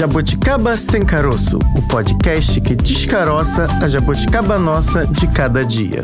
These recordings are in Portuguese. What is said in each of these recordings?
Jabuticaba Sem Caroço, o podcast que descaroça a jabuticaba nossa de cada dia.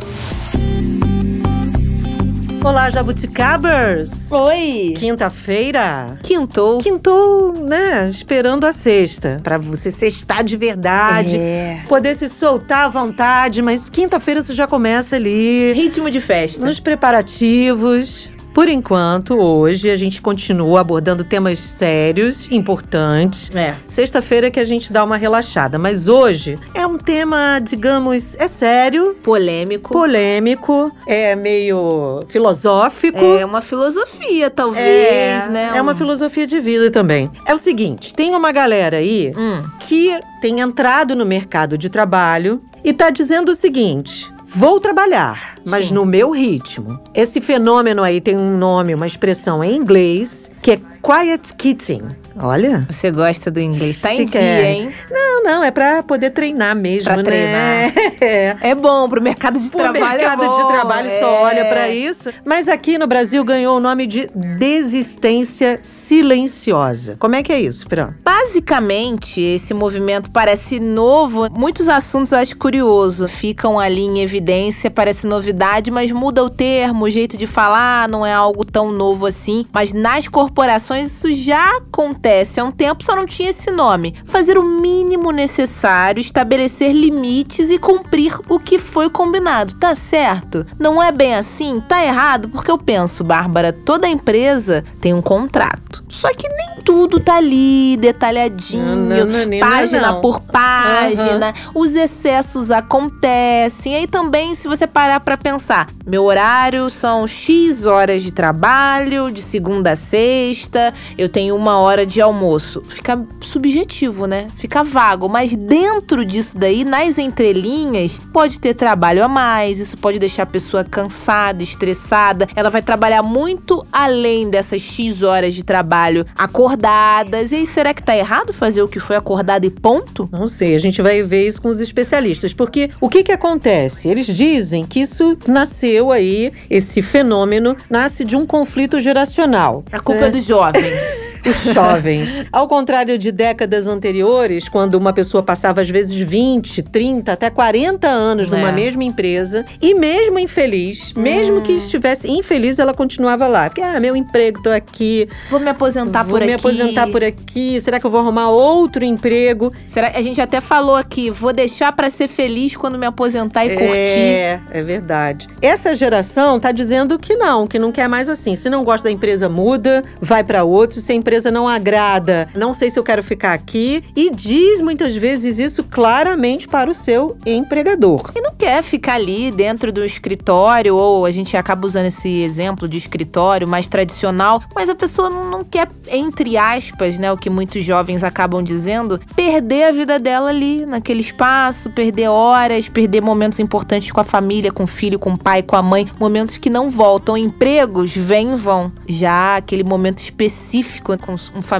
Olá, jabuticabers! Oi! Quinta-feira. Quintou. Quintou, né? Esperando a sexta. Pra você sextar de verdade. É. Poder se soltar à vontade, mas quinta-feira você já começa ali. Ritmo de festa. Nos preparativos. Por enquanto, hoje a gente continua abordando temas sérios, importantes. É. Sexta-feira que a gente dá uma relaxada, mas hoje é um tema, digamos, é sério, Polêmico. polêmico, é meio filosófico. É uma filosofia, talvez, É, né? é uma Um- filosofia de vida também. É o seguinte, tem uma galera aí Hum. que tem entrado no mercado de trabalho e tá dizendo o seguinte: vou trabalhar, mas Sim. no meu ritmo. Esse fenômeno aí tem um nome, uma expressão em inglês que é quiet quitting. Olha. Você gosta do inglês. Tá em dia, é. hein? Não, não, é pra poder treinar mesmo, Pra né? treinar. É. É bom pro mercado de O trabalho. mercado é bom. de trabalho só é. olha pra isso. Mas aqui no Brasil ganhou o nome de desistência silenciosa. Como é que é isso, Fran? Basicamente, esse movimento parece novo. Muitos assuntos eu acho curioso. Ficam ali em evidência, parece novidade, mas muda o termo, o jeito de falar, não é algo tão novo assim. Mas nas corporações isso já acontece há um tempo, só não tinha esse nome. Fazer o mínimo necessário, estabelecer limites e cumprir o que foi combinado. Tá certo? Não é bem assim? Tá errado? Porque eu penso, Bárbara, toda empresa tem um contrato. Só que nem tudo tá ali detalhadinho página não. por página, os excessos acontecem. E aí também, se você parar pra pensar, meu horário são X horas de trabalho, de segunda a sexta, eu tenho uma hora de almoço. Fica subjetivo, né? Fica vago. Mas dentro disso daí, nas entrelinhas, pode ter trabalho a mais, isso pode deixar a pessoa cansada, estressada. Ela vai trabalhar muito além dessas X horas de trabalho acordadas. E aí, será que tá errado fazer o que foi acordado e ponto? Não sei, a gente vai ver isso com os especialistas, porque o que que acontece? Eles dizem que isso nasceu aí, esse fenômeno nasce de um conflito geracional. A culpa né? é dos jovens. Os jovens. Ao contrário de décadas anteriores, quando uma pessoa passava às vezes 20, 30, até 40 anos numa É. mesma empresa, e mesmo infeliz, mesmo que estivesse infeliz, ela continuava lá. Porque, ah, meu emprego, tô aqui, Vou me aposentar vou por me aqui. aposentar por aqui, será que eu vou arrumar outro emprego? Será a gente até falou aqui, vou deixar pra ser feliz quando me aposentar e curtir. É, é verdade. Essa geração tá dizendo que não, que não quer mais assim. Se não gosta da empresa, muda, vai pra outro. Se a empresa não agrada, não sei se eu quero ficar aqui. E diz muitas vezes isso claramente para o seu empregador. E não quer ficar ali dentro do escritório, ou a gente acaba usando esse exemplo de escritório mais tradicional, mas a pessoa não, quer, entre aspas, né, o que muitos jovens acabam dizendo, perder a vida dela ali, naquele espaço, perder horas, perder momentos importantes com a família, com o filho, com o pai, com a mãe, momentos que não voltam. Empregos vêm e vão. Já aquele momento específico com um familiar,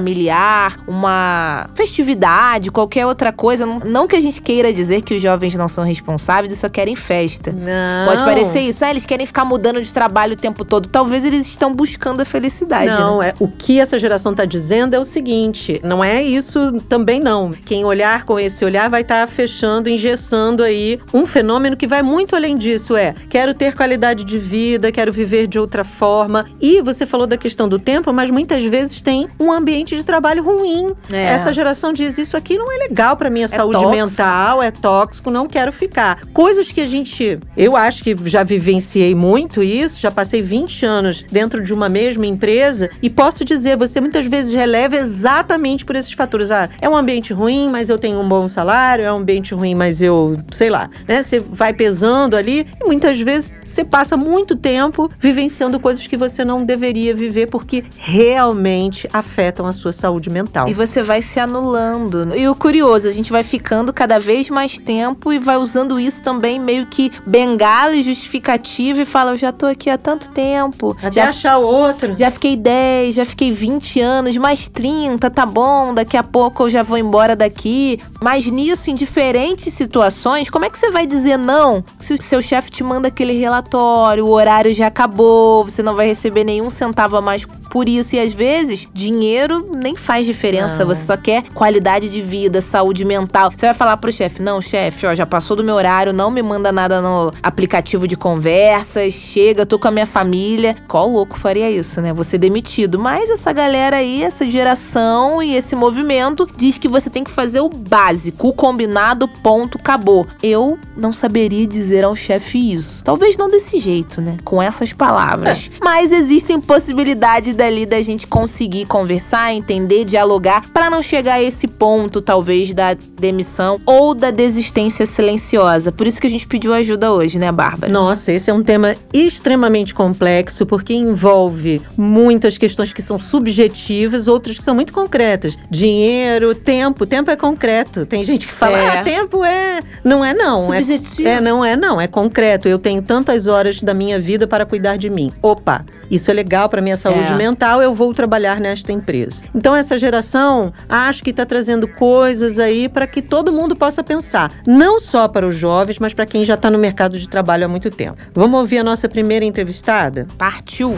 uma festividade, qualquer outra coisa, não, não que a gente queira dizer que os jovens não são responsáveis e só querem festa. Não. Pode parecer isso. Ah, eles querem ficar mudando de trabalho o tempo todo. Talvez eles estão buscando a felicidade. Não, né? é, o que essa geração tá dizendo é o seguinte: não é isso também não. Quem olhar com esse olhar vai estar fechando, engessando aí um fenômeno que vai muito além disso. É, quero ter qualidade de vida, quero viver de outra forma. E você falou da questão do tempo, mas muitas vezes tem um ambiente de trabalho ruim. É. Essa geração diz isso aqui não é legal pra minha saúde tóxico. mental, é tóxico, não quero ficar. Coisas que a gente, eu acho que já vivenciei muito isso, já passei 20 anos dentro de uma mesma empresa e posso dizer, você muitas vezes releva exatamente por esses fatores. Ah, é um ambiente ruim, mas eu tenho um bom salário, é um ambiente ruim, mas eu, sei lá, né? Você vai pesando ali e muitas vezes você passa muito tempo vivenciando coisas que você não deveria viver porque realmente afetam a sua saúde mental. E você vai se anulando. E o curioso, a gente vai ficando cada vez mais tempo e vai usando isso também meio que bengala e justificativa e fala: Eu já tô aqui há tanto tempo. Até já achar outro. Já fiquei 10, já fiquei 20 anos, mais 30, tá bom, daqui a pouco eu já vou embora daqui. Mas nisso, em diferentes situações, como é que você vai dizer não se o seu chefe te manda aquele relatório, o horário já acabou, você não vai receber nenhum centavo a mais por isso? E às vezes, dinheiro nem faz diferença. Não. Você só quer qualidade de vida, saúde mental. Você vai falar pro chefe: não, chefe, ó, já passou do meu horário, não me manda nada no aplicativo de conversas, chega, tô com a minha família. Qual louco faria isso, né? Você demitido. Mas essa galera aí, essa geração e esse movimento diz que você tem que fazer o básico, o combinado, ponto, acabou. Eu não saberia dizer ao chefe isso. Talvez não desse jeito, né? Com essas palavras. É. Mas existem possibilidades dali da gente conseguir conversar, entender, dialogar, para não chegar a esse ponto, talvez, da demissão ou da desistência silenciosa. Por isso que a gente pediu ajuda hoje, né, Bárbara? Nossa, esse é um tema extremamente complexo, porque envolve muitas questões que são subjetivas, outras que são muito concretas. Dinheiro, tempo. Tempo é concreto. Tem gente que fala, é. ah, tempo é. Não é, não. É Subjetivo. É, é, não é, não. É concreto. Eu tenho tantas horas da minha vida para cuidar de mim. Opa, isso é legal para minha saúde é. mental, eu vou trabalhar nesta empresa. Então, essa geração acho que está trazendo coisas aí para que todo mundo possa pensar. Não só para os jovens, mas para quem já está no mercado de trabalho há muito tempo. Vamos ouvir a nossa primeira entrevistada? Partiu!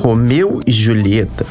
Romeu e Julieta.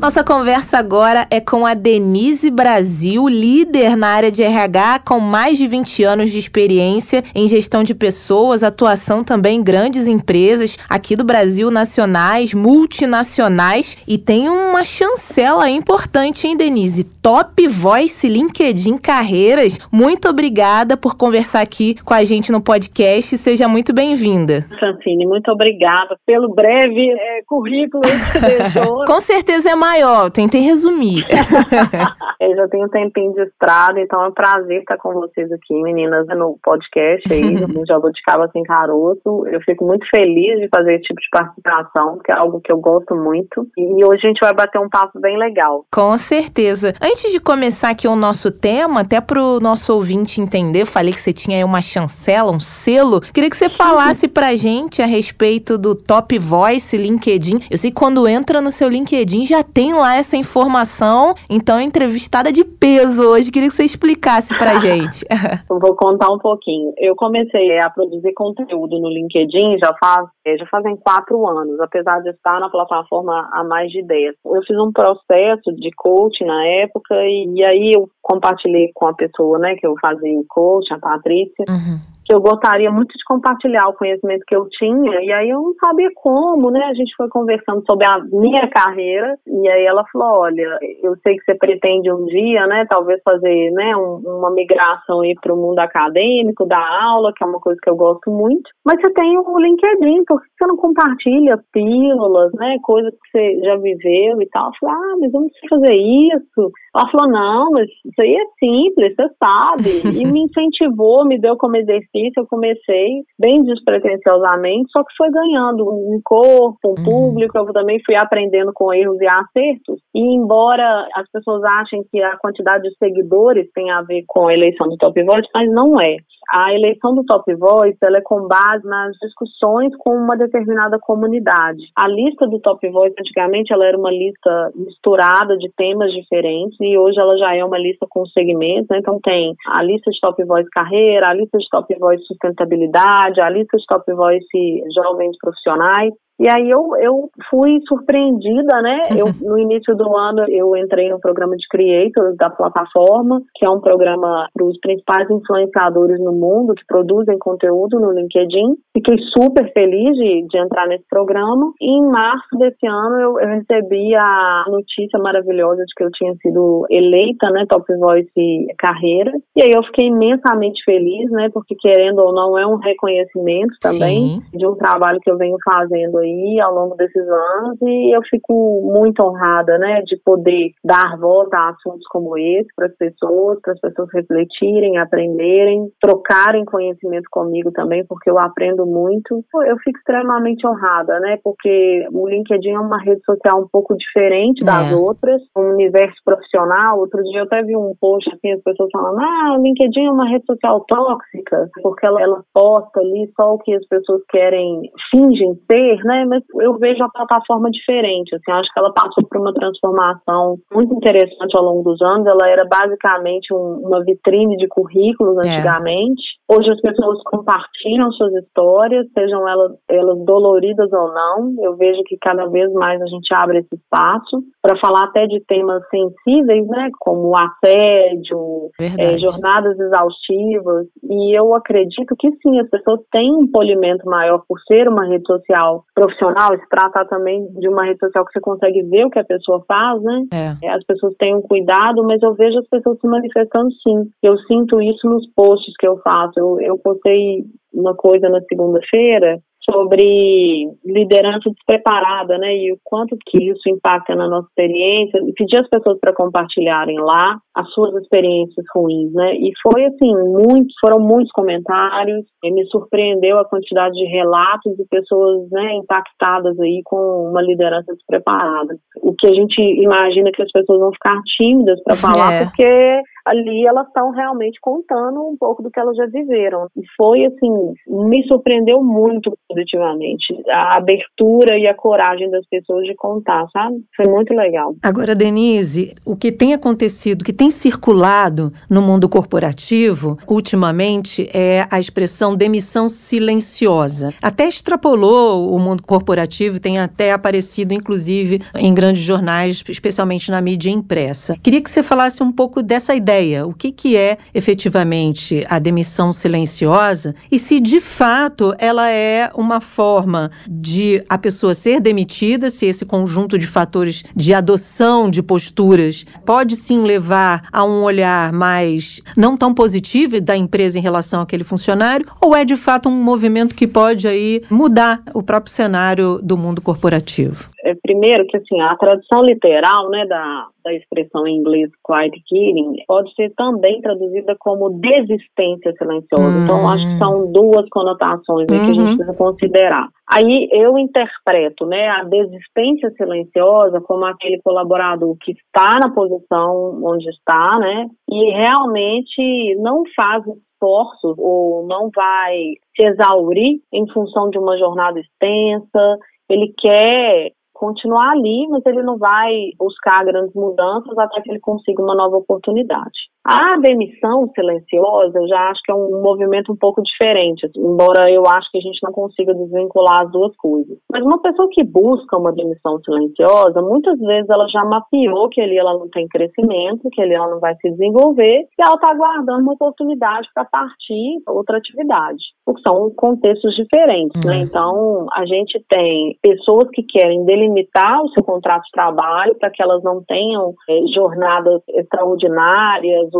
Nossa conversa agora é com a Denise Brasil, líder na área de RH, com mais de 20 anos de experiência em gestão de pessoas, atuação também em grandes empresas aqui do Brasil, nacionais, multinacionais, e tem uma chancela importante, hein, Denise? Top Voice LinkedIn Carreiras. Muito obrigada por conversar aqui com a gente no podcast. Seja muito bem-vinda. Francine, muito obrigada pelo breve é, currículo que deixou. com certeza é mais maior, tentei resumir. eu já tenho um tempinho de estrada, então é um prazer estar com vocês aqui, meninas, no podcast aí, no Jabuticaba Sem Caroço. Eu fico muito feliz de fazer esse tipo de participação, que é algo que eu gosto muito. E hoje a gente vai bater um papo bem legal. Com certeza. Antes de começar aqui o nosso tema, até para o nosso ouvinte entender, falei que você tinha aí uma chancela, um selo. Queria que você falasse pra gente a respeito do Top Voice LinkedIn. Eu sei que quando entra no seu LinkedIn já tem lá essa informação. Então, entrevistada de peso hoje. Queria que você explicasse pra gente. Eu vou contar um pouquinho. Eu comecei a produzir conteúdo no LinkedIn já faz já fazem quatro anos, apesar de estar na plataforma há mais de dez. Eu fiz um processo de coaching na época e, e aí eu compartilhei com a pessoa, né, que eu fazia o coaching, a Patrícia. Uhum que eu gostaria muito de compartilhar o conhecimento que eu tinha, e aí eu não sabia como, né? A gente foi conversando sobre a minha carreira, e aí ela falou: olha, eu sei que você pretende um dia, né, talvez fazer, né, um, uma migração aí para o mundo acadêmico, da aula, que é uma coisa que eu gosto muito, mas você tem o LinkedIn, por que você não compartilha pílulas, né, coisas que você já viveu e tal? Eu falei: ah, mas sei fazer isso. Ela falou: não, mas isso aí é simples, você sabe. E me incentivou, me deu como exercício eu comecei bem despretensiosamente, só que foi ganhando um corpo, um uhum. público, eu também fui aprendendo com erros e acertos. E embora as pessoas achem que a quantidade de seguidores tem a ver com a eleição do Top Voice, mas não é. A eleição do Top Voice ela é com base nas discussões com uma determinada comunidade. A lista do Top Voice, antigamente, ela era uma lista misturada de temas diferentes e hoje ela já é uma lista com segmentos. Né? Então tem a lista de Top Voice carreira, a lista de Top Voice Sustentabilidade, a lista de Top Voice Jovens Profissionais. E aí eu, eu fui surpreendida, né? Eu, no início do ano eu entrei no programa de Creators da plataforma, que é um programa para os principais influenciadores no mundo que produzem conteúdo no LinkedIn. Fiquei super feliz de, de entrar nesse programa. E em março desse ano eu, eu recebi a notícia maravilhosa de que eu tinha sido eleita, né, Top Voice Carreira. E aí eu fiquei imensamente feliz, né? Porque querendo ou não é um reconhecimento também Sim. de um trabalho que eu venho fazendo aí ao longo desses anos e eu fico muito honrada, né, de poder dar voz a assuntos como esse para as pessoas, para as pessoas refletirem, aprenderem, trocarem conhecimento comigo também, porque eu aprendo muito. Eu fico extremamente honrada, né, porque o LinkedIn é uma rede social um pouco diferente das é. outras, um universo profissional. Outro dia eu até vi um post assim, as pessoas falando, ah, o LinkedIn é uma rede social tóxica, porque ela, ela posta ali só o que as pessoas querem, fingem ser, né, né? Mas eu vejo a plataforma diferente, assim, acho que ela passou por uma transformação muito interessante ao longo dos anos. Ela era basicamente um, uma vitrine de currículos é. antigamente. É. Hoje as pessoas compartilham suas histórias, sejam elas, elas doloridas ou não. Eu vejo que cada vez mais a gente abre esse espaço para falar até de temas sensíveis, né, como assédio, é, jornadas exaustivas. E eu acredito que sim, as pessoas têm um polimento maior por ser uma rede social profissional. Se tratar também de uma rede social que você consegue ver o que a pessoa faz, né? É. é as pessoas têm um cuidado, mas eu vejo as pessoas se manifestando sim. Eu sinto isso nos posts que eu faço. Eu, eu postei uma coisa na segunda-feira sobre liderança despreparada, né, e o quanto que isso impacta na nossa experiência, e pedir as pessoas para compartilharem lá as suas experiências ruins, né, e foi assim, muitos, foram muitos comentários, e me surpreendeu a quantidade de relatos de pessoas, né, impactadas aí com uma liderança despreparada. O que a gente imagina que as pessoas vão ficar tímidas para falar, é. porque ali elas estão realmente contando um pouco do que elas já viveram. E foi assim, me surpreendeu muito positivamente a abertura e a coragem das pessoas de contar, sabe? Foi muito legal. Agora, Denise, o que tem acontecido, o que tem circulado no mundo corporativo ultimamente é a expressão demissão silenciosa. Até extrapolou o mundo corporativo, tem até aparecido inclusive em grandes jornais, especialmente na mídia impressa. Queria que você falasse um pouco dessa ideia ideia, o que, que é efetivamente a demissão silenciosa e se de fato ela é uma forma de a pessoa ser demitida, se esse conjunto de fatores de adoção de posturas pode sim levar a um olhar mais não tão positivo da empresa em relação àquele funcionário, ou é de fato um movimento que pode aí mudar o próprio cenário do mundo corporativo? É, primeiro que assim, a tradução literal né, da, da expressão em inglês quiet quitting pode ser também traduzida como desistência silenciosa. Uhum. Então, acho que são duas conotações uhum. que a gente uhum. precisa considerar. Aí eu interpreto né, a desistência silenciosa como aquele colaborador que está na posição onde está, né, e realmente não faz esforços ou não vai se exaurir em função de uma jornada extensa, ele quer continuar ali, mas ele não vai buscar grandes mudanças até que ele consiga uma nova oportunidade. A demissão silenciosa, eu já acho que é um movimento um pouco diferente, embora eu acho que a gente não consiga desvincular as duas coisas. Mas uma pessoa que busca uma demissão silenciosa, muitas vezes ela já mapeou que ali ela não tem crescimento, que ali ela não vai se desenvolver, e ela está aguardando uma oportunidade para partir outra atividade, porque são contextos diferentes, né? uhum. né? Então, a gente tem pessoas que querem delimitar o seu contrato de trabalho para que elas não tenham é, jornadas extraordinárias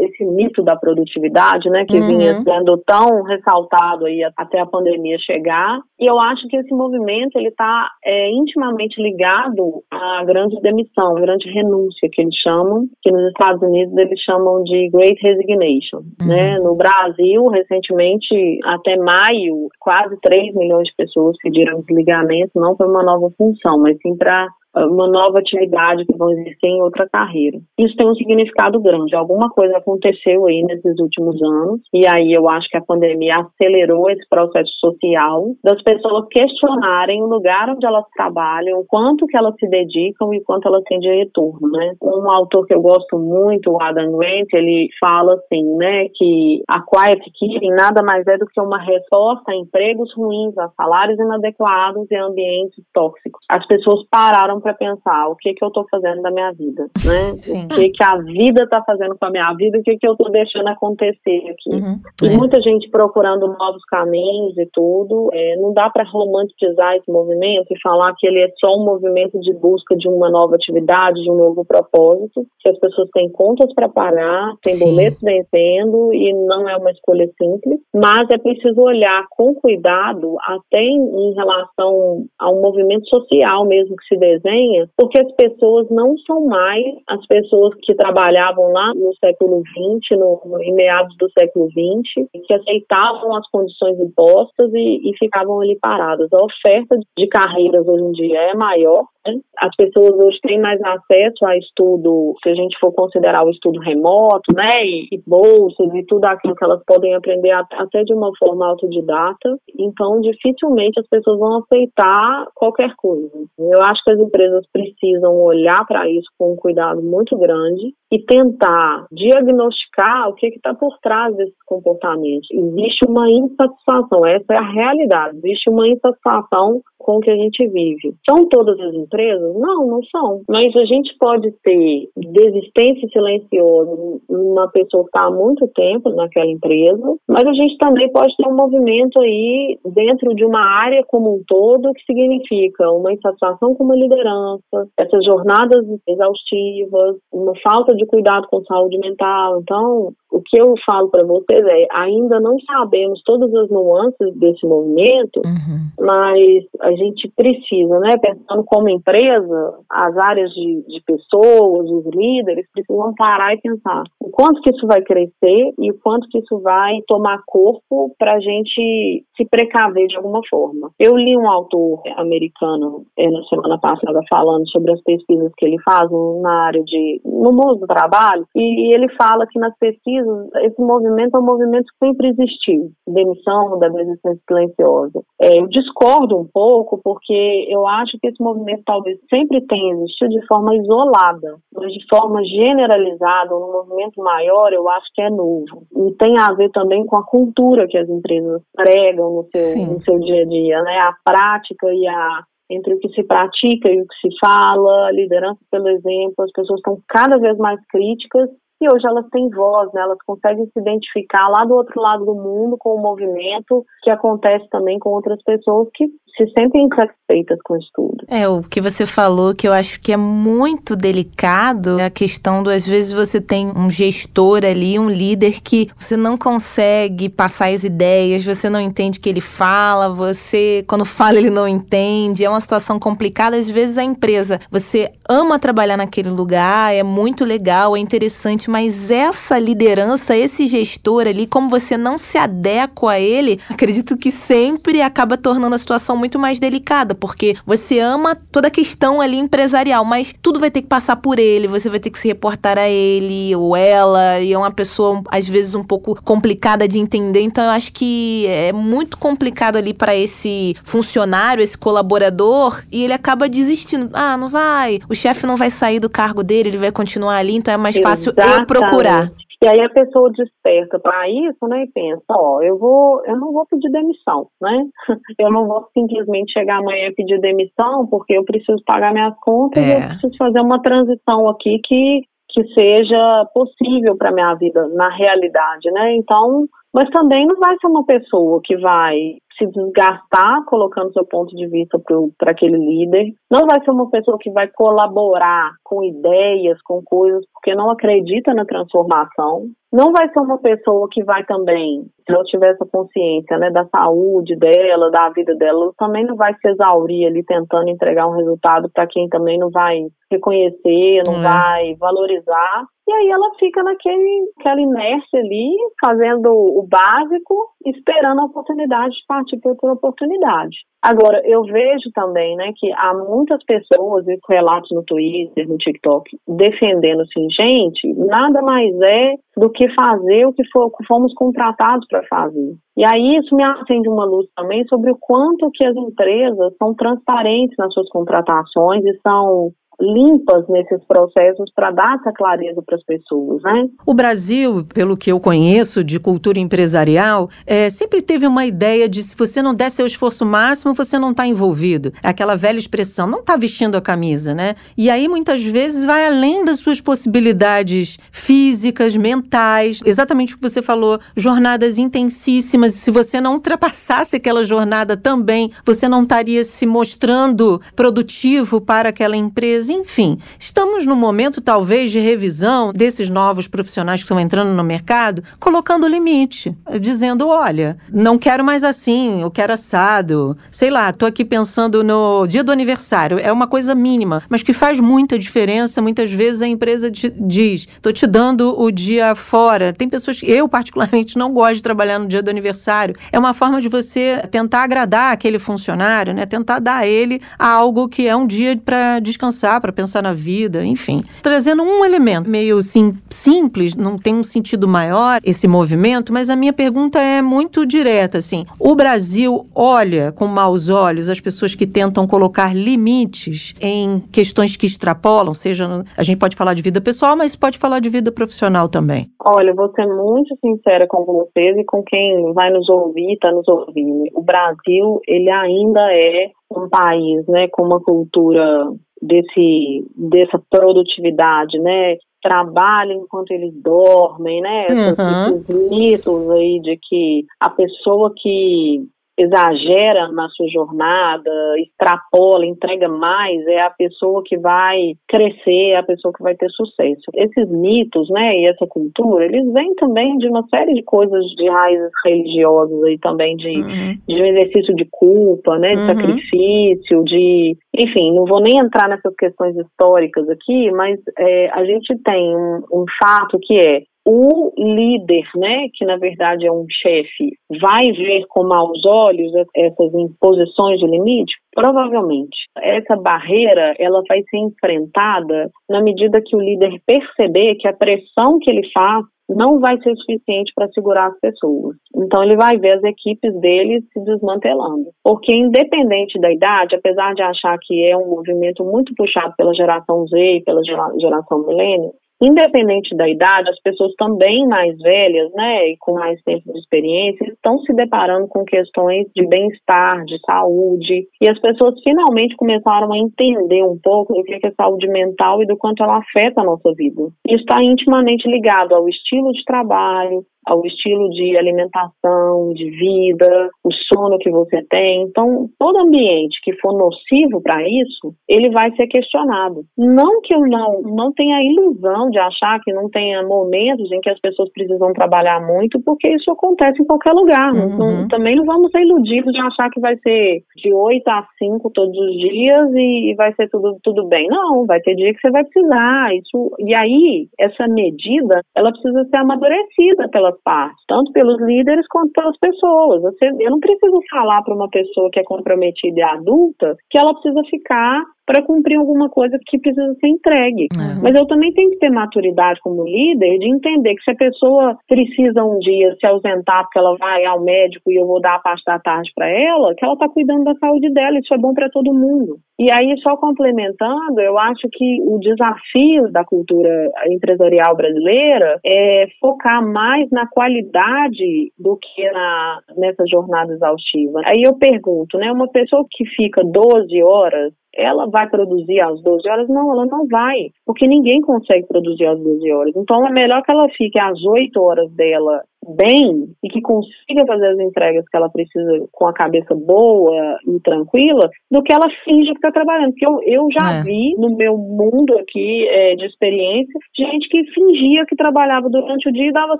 esse mito da produtividade, né, que uhum. vinha sendo tão ressaltado aí até a pandemia chegar. E eu acho que esse movimento ele está é, intimamente ligado à grande demissão, grande renúncia que eles chamam, que nos Estados Unidos eles chamam de Great Resignation. Uhum. Né? No Brasil, recentemente, até maio, quase 3 milhões de pessoas pediram desligamento, não para uma nova função, mas sim para uma nova atividade que vão exercer em outra carreira. Isso tem um significado grande. Alguma coisa aconteceu aí nesses últimos anos e aí eu acho que a pandemia acelerou esse processo social das pessoas questionarem o lugar onde elas trabalham, o quanto que elas se dedicam e quanto elas têm de retorno, né? Um autor que eu gosto muito, o Adam Grant, ele fala assim, né, que a quiet quitting nada mais é do que uma resposta a empregos ruins, a salários inadequados e ambientes tóxicos. As pessoas pararam para pensar o que que eu estou fazendo da minha vida, né? Sim. O que que a vida está fazendo com a minha vida, o que que eu estou deixando acontecer aqui. Uhum. E é. muita gente procurando novos caminhos e tudo. É, não dá para romantizar esse movimento e falar que ele é só um movimento de busca de uma nova atividade, de um novo propósito. Que as pessoas têm contas para pagar, têm Sim. boletos vencendo e não é uma escolha simples. Mas é preciso olhar com cuidado até em, em relação a um movimento social mesmo que se desenha porque as pessoas não são mais as pessoas que trabalhavam lá no século XX, no, no, em meados do século XX, que aceitavam as condições impostas e, e ficavam ali paradas. A oferta de carreiras hoje em dia é maior, Né? As pessoas hoje têm mais acesso a estudo, se a gente for considerar o estudo remoto, né, e, e bolsas e tudo aquilo que elas podem aprender até de uma forma autodidata. Então, dificilmente as pessoas vão aceitar qualquer coisa. Eu acho que as empresas precisam olhar para isso com um cuidado muito grande e tentar diagnosticar o que está por trás desses comportamentos. Existe uma insatisfação, essa é a realidade. Existe uma insatisfação com que a gente vive. São todas as empresas? Não, não são. Mas a gente pode ter desistência silenciosa numa pessoa que está há muito tempo naquela empresa, mas a gente também pode ter um movimento aí dentro de uma área como um todo que significa uma insatisfação com uma liderança, essas jornadas exaustivas, uma falta de cuidado com saúde mental. Então, o que eu falo para vocês é, ainda não sabemos todas as nuances desse movimento, uhum. mas a gente precisa, né, pensando como empresa, as áreas de, de pessoas, os líderes, precisam parar e pensar o quanto que isso vai crescer e o quanto que isso vai tomar corpo para a gente se precaver de alguma forma. Eu li um autor americano é, na semana passada falando sobre as pesquisas que ele faz na área de no mundo do trabalho e ele fala que nas pesquisas esse movimento é um movimento que sempre existiu, demissão da desistência silenciosa. É, eu discordo um pouco, porque eu acho que esse movimento talvez sempre tenha existido de forma isolada, mas de forma generalizada, num movimento maior, eu acho que é novo. E tem a ver também com a cultura que as empresas pregam no seu, no seu dia a dia, né? A prática e a entre o que se pratica e o que se fala, liderança pelo exemplo, as pessoas estão cada vez mais críticas e hoje elas têm voz, né? elas conseguem se identificar lá do outro lado do mundo com o movimento que acontece também com outras pessoas que se sentem insatisfeitas com o estudo. É, o que você falou que eu acho que é muito delicado é a questão do, às vezes, você tem um gestor ali, um líder que você não consegue passar as ideias, você não entende o que ele fala, você, quando fala, ele não entende, é uma situação complicada. Às vezes a empresa, você ama trabalhar naquele lugar, é muito legal, é interessante, mas essa liderança, esse gestor ali, como você não se adequa a ele, acredito que sempre acaba tornando a situação muito mais delicada, porque você ama toda a questão ali empresarial, mas tudo vai ter que passar por ele, você vai ter que se reportar a ele ou ela, e é uma pessoa às vezes um pouco complicada de entender, então eu acho que é muito complicado ali para esse funcionário, esse colaborador, e ele acaba desistindo. Ah, não vai, o chefe não vai sair do cargo dele, ele vai continuar ali, então é mais fácil eu procurar. E aí a pessoa desperta para isso, né, e pensa, ó, eu vou, eu não vou pedir demissão, né? Eu não vou simplesmente chegar amanhã e pedir demissão porque eu preciso pagar minhas contas, é. eu preciso fazer uma transição aqui que que seja possível para minha vida na realidade, né? Então, mas também não vai ser uma pessoa que vai se desgastar colocando seu ponto de vista para aquele líder. Não vai ser uma pessoa que vai colaborar com ideias, com coisas, porque não acredita na transformação. Não vai ser uma pessoa que vai também, se ela tiver essa consciência né, da saúde dela, da vida dela, também não vai se exaurir ali tentando entregar um resultado para quem também não vai reconhecer, não é. vai valorizar. E aí ela fica naquele, naquela inércia ali, fazendo o básico, esperando a oportunidade de partir para outra oportunidade. Agora, eu vejo também, né, que há muitas pessoas, e relatos no Twitter, no TikTok, defendendo assim, gente, nada mais é do que fazer o que, for, fomos contratados para fazer. E aí isso me acende uma luz também sobre o quanto que as empresas são transparentes nas suas contratações e são limpas nesses processos para dar essa clareza para as pessoas, né? O Brasil, pelo que eu conheço de cultura empresarial, é, sempre teve uma ideia de se você não der seu esforço máximo, você não está envolvido. Aquela velha expressão, não está vestindo a camisa, né? E aí muitas vezes vai além das suas possibilidades físicas, mentais, exatamente o que você falou, jornadas intensíssimas. Se você não ultrapassasse aquela jornada também, você não estaria se mostrando produtivo para aquela empresa enfim, estamos no momento talvez de revisão desses novos profissionais que estão entrando no mercado, colocando limite, dizendo, olha, não quero mais assim, eu quero assado. Sei lá, tô aqui pensando no dia do aniversário, é uma coisa mínima, mas que faz muita diferença. Muitas vezes a empresa diz, tô te dando o dia fora. Tem pessoas que eu particularmente não gosto de trabalhar no dia do aniversário. É uma forma de você tentar agradar aquele funcionário, né? Tentar dar a ele algo que é um dia para descansar, para pensar na vida, enfim. Trazendo um elemento meio sim, simples, não tem um sentido maior esse movimento, mas a minha pergunta é muito direta, assim. O Brasil olha com maus olhos as pessoas que tentam colocar limites em questões que extrapolam, seja a gente pode falar de vida pessoal, mas pode falar de vida profissional também. Olha, vou ser muito sincera com vocês e com quem vai nos ouvir, está nos ouvindo. O Brasil, ele ainda é um país, né, com uma cultura desse dessa produtividade, né? Trabalha enquanto eles dormem, né? Uhum. Esses mitos aí de que a pessoa que exagera na sua jornada, extrapola, entrega mais, é a pessoa que vai crescer, é a pessoa que vai ter sucesso. Esses mitos, né, e essa cultura, eles vêm também de uma série de coisas de raízes religiosas e também de, uhum. de um exercício de culpa, né, de uhum. sacrifício, de, enfim, não vou nem entrar nessas questões históricas aqui, mas é, a gente tem um, um fato que é o líder, né, que na verdade é um chefe, vai ver com maus olhos essas imposições de limite? Provavelmente. Essa barreira, ela vai ser enfrentada na medida que o líder perceber que a pressão que ele faz não vai ser suficiente para segurar as pessoas. Então ele vai ver as equipes dele se desmantelando. Porque independente da idade, apesar de achar que é um movimento muito puxado pela geração Z e pela geração milênio, Independente da idade, as pessoas também mais velhas, né, e com mais tempo de experiência, estão se deparando com questões de bem-estar, de saúde, e as pessoas finalmente começaram a entender um pouco o que é saúde mental e do quanto ela afeta a nossa vida. Isso está intimamente ligado ao estilo de trabalho, ao estilo de alimentação, de vida, o sono que você tem. Então, todo ambiente que for nocivo para isso, ele vai ser questionado. Não que eu não, não tenha a ilusão de achar que não tenha momentos em que as pessoas precisam trabalhar muito, porque isso acontece em qualquer lugar. Uhum. Não, também não vamos ser iludidos de achar que vai ser de 8 a 5 todos os dias e, e vai ser tudo, tudo bem. Não, vai ter dia que você vai precisar. Isso, e aí, essa medida, ela precisa ser amadurecida pelas partes, tanto pelos líderes quanto pelas pessoas. Você, eu não preciso falar para uma pessoa que é comprometida e adulta que ela precisa ficar para cumprir alguma coisa que precisa ser entregue. É. Mas eu também tenho que ter maturidade como líder de entender que se a pessoa precisa um dia se ausentar porque ela vai ao médico e eu vou dar a parte da tarde para ela, que ela está cuidando da saúde dela, isso é bom para todo mundo. E aí, só complementando, eu acho que o desafio da cultura empresarial brasileira é focar mais na qualidade do que na, nessa jornada exaustiva. Aí eu pergunto, né, uma pessoa que fica 12 horas ela vai produzir às 12 horas? Não, ela não vai, porque ninguém consegue produzir às 12 horas. Então é melhor que ela fique às 8 horas dela bem e que consiga fazer as entregas que ela precisa com a cabeça boa e tranquila, do que ela finge que está trabalhando. Porque eu, eu já é. vi no meu mundo aqui é, de experiência gente que fingia que trabalhava durante o dia e dava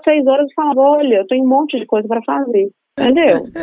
seis horas e falava: Olha, eu tenho um monte de coisa para fazer. Entendeu?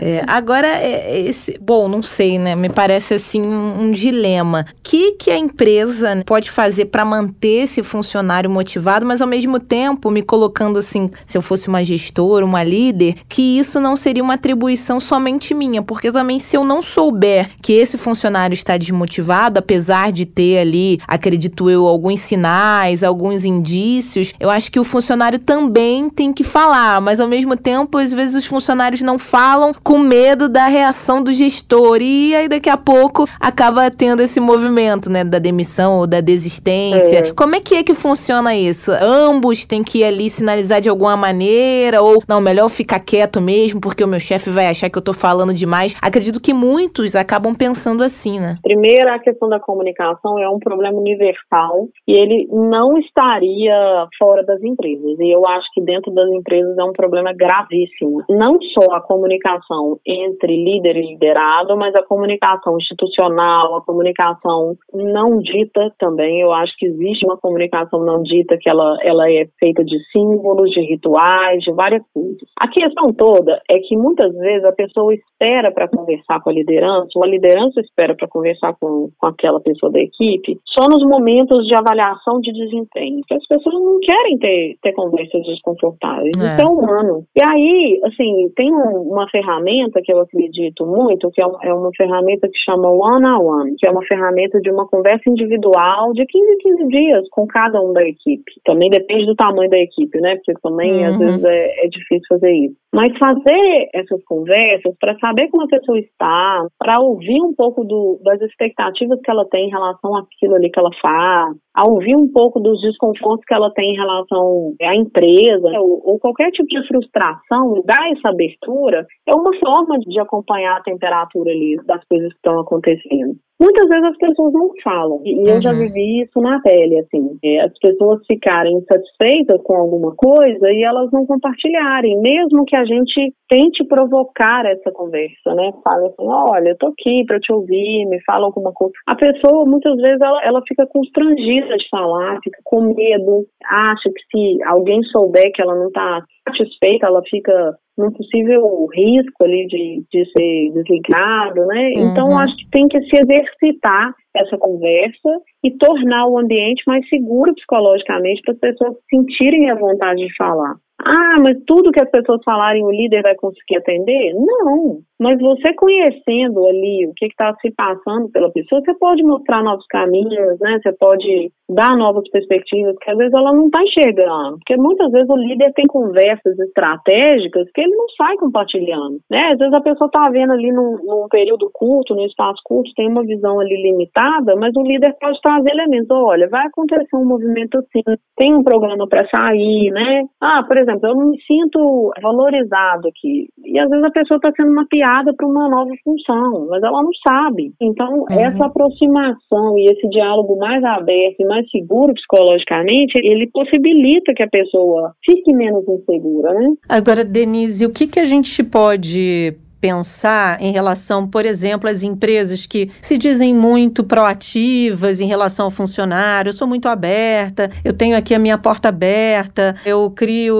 É, agora, é, esse, bom, não sei, né? Me parece assim um, um dilema. O que, que a empresa pode fazer para manter esse funcionário motivado, mas ao mesmo tempo me colocando assim, se eu fosse uma gestora, uma líder, que isso não seria uma atribuição somente minha, porque também se eu não souber que esse funcionário está desmotivado, apesar de ter ali, acredito eu, alguns sinais, alguns indícios, eu acho que o funcionário também tem que falar, mas ao mesmo tempo às vezes os funcionários não falam com medo da reação do gestor. E aí daqui a pouco acaba tendo esse movimento, né, da demissão ou da desistência. É. Como é que é que funciona isso? Ambos têm que ali sinalizar de alguma alguma maneira, ou não, melhor ficar quieto mesmo, porque o meu chefe vai achar que eu tô falando demais. Acredito que muitos acabam pensando assim, né? Primeiro, a questão da comunicação é um problema universal e ele não estaria fora das empresas. E eu acho que dentro das empresas é um problema gravíssimo. Não só a comunicação entre líder e liderado, mas a comunicação institucional, a comunicação não dita também. Eu acho que existe uma comunicação não dita que ela, ela é feita de símbolos, de rituais, de várias coisas. A questão toda é que muitas vezes a pessoa espera para conversar com a liderança, ou a liderança espera para conversar com, com aquela pessoa da equipe, só nos momentos de avaliação de desempenho. Porque as pessoas não querem ter, ter conversas desconfortáveis. É. Isso é humano. E aí, assim, tem um, uma ferramenta que eu acredito muito, que é, é uma ferramenta que chama One on One, que é uma ferramenta de uma conversa individual de 15 em 15 dias com cada um da equipe. Também depende do tamanho da equipe, né? Porque também uhum. às vezes é, é difícil fazer isso. Mas fazer essas conversas para saber como a pessoa está, para ouvir um pouco do, das expectativas que ela tem em relação àquilo ali que ela faz, a ouvir um pouco dos desconfortos que ela tem em relação à empresa, ou, ou qualquer tipo de frustração, dar essa abertura, é uma forma de acompanhar a temperatura ali das coisas que estão acontecendo. Muitas vezes as pessoas não falam, e uhum. eu já uhum. vivi isso na pele, assim, é, as pessoas ficarem insatisfeitas com alguma coisa e elas não compartilharem, mesmo que a gente tente provocar essa conversa, né? Fala assim, olha, eu tô aqui para te ouvir, me fala alguma coisa. A pessoa, muitas vezes, ela, ela fica constrangida de falar, fica com medo, acha que se alguém souber que ela não tá satisfeita, ela fica num possível risco ali de, de ser desligado, né? Uhum. Então, acho que tem que se exercitar essa conversa e tornar o ambiente mais seguro psicologicamente para as pessoas sentirem a vontade de falar. Ah, mas tudo que as pessoas falarem o líder vai conseguir atender? Não. Mas você conhecendo ali o que está se passando pela pessoa, você pode mostrar novos caminhos, né? Você pode dar novas perspectivas que às vezes ela não está enxergando. Porque muitas vezes o líder tem conversas estratégicas que ele não sai compartilhando, né? Às vezes a pessoa está vendo ali num, num, período curto, num espaço curto, tem uma visão ali limitada, mas o líder pode trazer elementos. Olha, vai acontecer um movimento assim, tem um programa para sair, né? Ah, por exemplo, eu não me sinto valorizado aqui. E às vezes a pessoa está sendo mapeada para uma nova função, mas ela não sabe. Então, uhum. essa aproximação e esse diálogo mais aberto e mais seguro psicologicamente, ele possibilita que a pessoa fique menos insegura, né? Agora, Denise, o que, que a gente pode pensar em relação, por exemplo, às empresas que se dizem muito proativas em relação ao funcionário. Eu sou muito aberta, eu tenho aqui a minha porta aberta, eu crio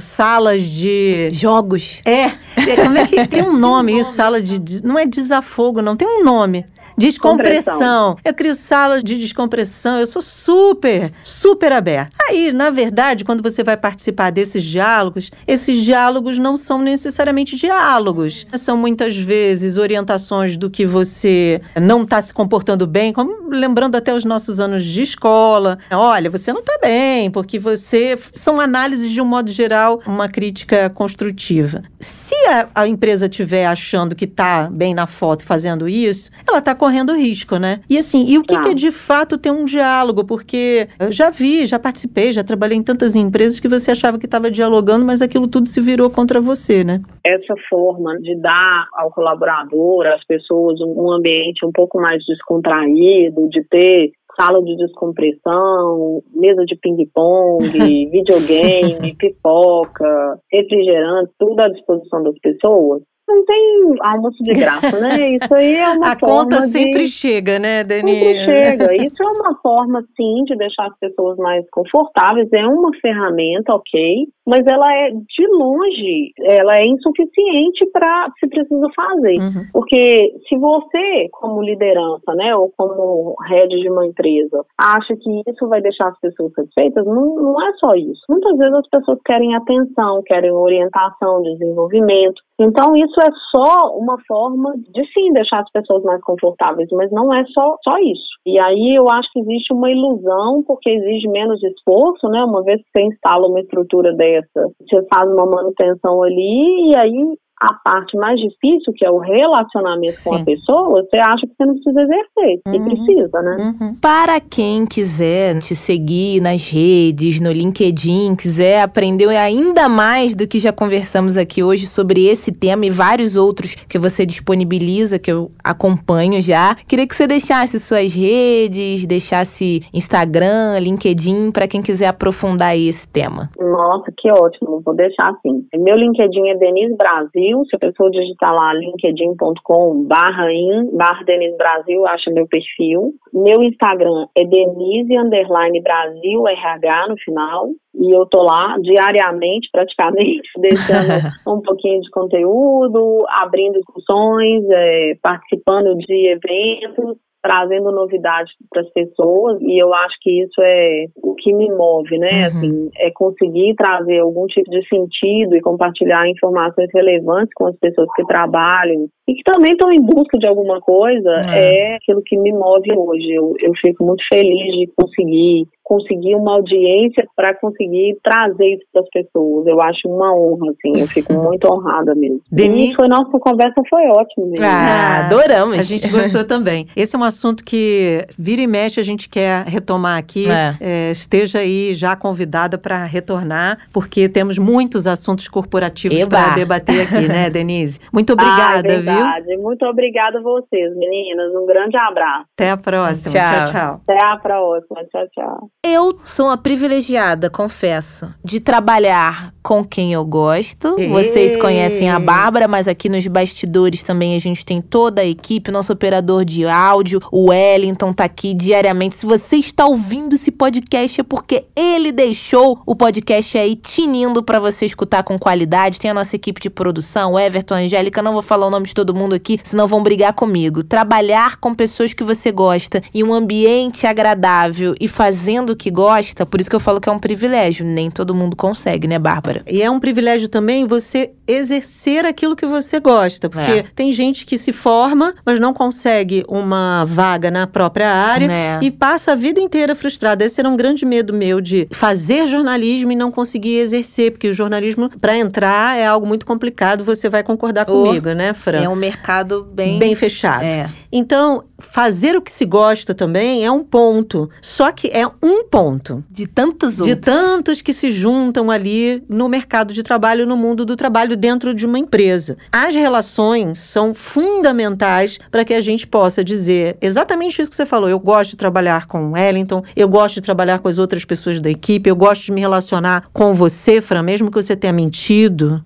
salas de jogos. É, como é que tem um nome isso, sala de não é desafogo, não, tem um nome. Descompressão. Eu crio salas de descompressão. Eu sou super, super aberta. Aí, na verdade, quando você vai participar desses diálogos, esses diálogos não são necessariamente diálogos. São muitas vezes orientações do que você não está se comportando bem, como lembrando até os nossos anos de escola. Olha, você não está bem, porque você. São análises de um modo geral, uma crítica construtiva. Se a, a empresa estiver achando que está bem na foto fazendo isso, ela está correndo risco, né? E assim, e o que, que é de fato ter um diálogo? Porque eu já vi, já participei, já trabalhei em tantas empresas que você achava que estava dialogando, mas aquilo tudo se virou contra você, né? Essa forma de dar ao colaborador, às pessoas, um ambiente um pouco mais descontraído, de ter sala de descompressão, mesa de ping-pong, videogame, pipoca, refrigerante, tudo à disposição das pessoas não tem almoço de graça, né? Isso aí é uma A conta sempre chega, né, Dani? Sempre chega. Isso é uma forma, sim, de deixar as pessoas mais confortáveis. É uma ferramenta, ok, mas ela é, de longe, ela é insuficiente para se precisa fazer. Uhum. Porque se você, como liderança, né, ou como head de uma empresa, acha que isso vai deixar as pessoas satisfeitas, não, não é só isso. Muitas vezes as pessoas querem atenção, querem orientação, desenvolvimento. Então, isso é só uma forma de sim deixar as pessoas mais confortáveis, mas não é só, só isso. E aí eu acho que existe uma ilusão, porque exige menos esforço, né? Uma vez que você instala uma estrutura dessa, você faz uma manutenção ali e aí a parte mais difícil, que é o relacionamento Sim. com a pessoa, você acha que você não precisa exercer. Uhum. E precisa, né? Uhum. Para quem quiser te seguir nas redes, no LinkedIn, quiser aprender ainda mais do que já conversamos aqui hoje sobre esse tema e vários outros que você disponibiliza, que eu acompanho já, queria que você deixasse suas redes, deixasse Instagram, LinkedIn, para quem quiser aprofundar esse tema. Nossa, que ótimo. Vou deixar assim. Meu LinkedIn é Denise Brasil. Se a pessoa digitar lá linkedin.com barra in, barra Denise Brasil, acha meu perfil. Meu Instagram é Denise underline Brasil RH no final. E eu tô lá diariamente, praticamente, deixando um pouquinho de conteúdo, abrindo discussões, é, participando de eventos trazendo novidade para as pessoas e eu acho que isso é o que me move, né? Uhum. Assim, é conseguir trazer algum tipo de sentido e compartilhar informações relevantes com as pessoas que trabalham e que também estão em busca de alguma coisa é, é aquilo que me move hoje. Eu, eu fico muito feliz de conseguir conseguir uma audiência para conseguir trazer isso para as pessoas. Eu acho uma honra, assim, eu fico muito honrada mesmo. Denise... E foi, nossa conversa foi ótima mesmo. Ah, adoramos. A gente gostou também. Esse é um assunto que vira e mexe a gente quer retomar aqui. É. É, esteja aí já convidada para retornar, porque temos muitos assuntos corporativos para debater aqui, né, Denise? Muito obrigada, ah, viu? Muito obrigada a vocês, meninas. Um grande abraço. Até a próxima. Tchau, tchau. tchau. Até a próxima. Tchau, tchau. Eu sou uma privilegiada, confesso, de trabalhar com quem eu gosto. Ei. Vocês conhecem a Bárbara, mas aqui nos bastidores também a gente tem toda a equipe, nosso operador de áudio, o Wellington tá aqui diariamente. Se você está ouvindo esse podcast é porque ele deixou o podcast aí tinindo para você escutar com qualidade. Tem a nossa equipe de produção, Everton, Angélica, não vou falar o nome de todo mundo aqui, senão vão brigar comigo. Trabalhar com pessoas que você gosta em um ambiente agradável e fazendo que gosta, por isso que eu falo que é um privilégio. Nem todo mundo consegue, né, Bárbara? E é um privilégio também você exercer aquilo que você gosta. Porque é. tem gente que se forma, mas não consegue uma vaga na própria área é. e passa a vida inteira frustrada. Esse era um grande medo meu de fazer jornalismo e não conseguir exercer, porque o jornalismo, para entrar, é algo muito complicado. Você vai concordar oh, comigo, né, Fran? É um mercado bem. Bem fechado. É. Então, fazer o que se gosta também é um ponto. Só que é um ponto. De tantos outros. De tantos que se juntam ali no mercado de trabalho, no mundo do trabalho, dentro de uma empresa. As relações são fundamentais para que a gente possa dizer exatamente isso que você falou. Eu gosto de trabalhar com o Wellington, eu gosto de trabalhar com as outras pessoas da equipe, eu gosto de me relacionar com você, Fran, mesmo que você tenha mentido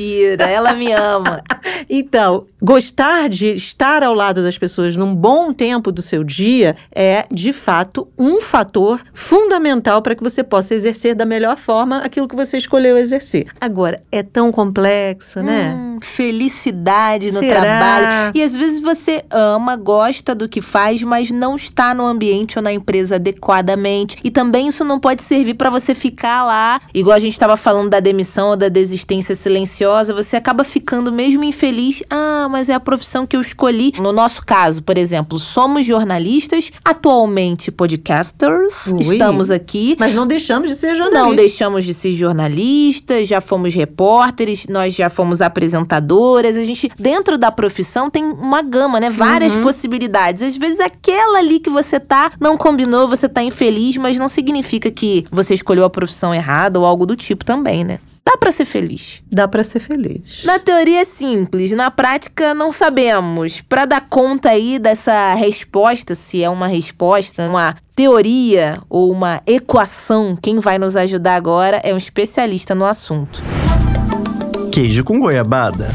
mentira, ela me ama. então, gostar de estar ao lado das pessoas num bom tempo do seu dia é, de fato, um fator fundamental para que você possa exercer da melhor forma aquilo que você escolheu exercer. Agora, é tão complexo, né? Hum, felicidade no Será? trabalho. E às vezes você ama, gosta do que faz, mas não está no ambiente ou na empresa adequadamente. E também isso não pode servir para você ficar lá, igual a gente estava falando da demissão ou da desistência silenciosa você acaba ficando mesmo infeliz. Ah, mas é a profissão que eu escolhi. No nosso caso, por exemplo, somos jornalistas, atualmente podcasters. Ui, estamos aqui. Mas não deixamos de ser jornalistas. Não deixamos de ser jornalistas, já fomos repórteres, nós já fomos apresentadoras. A gente, dentro da profissão, tem uma gama, né? Várias uhum. possibilidades. Às vezes aquela ali que você tá não combinou, você tá infeliz, mas não significa que você escolheu a profissão errada ou algo do tipo também, né? Dá para ser feliz. Dá para ser feliz. Na teoria é simples, na prática não sabemos. Para dar conta aí dessa resposta, se é uma resposta, uma teoria ou uma equação, quem vai nos ajudar agora é um especialista no assunto. Queijo com goiabada.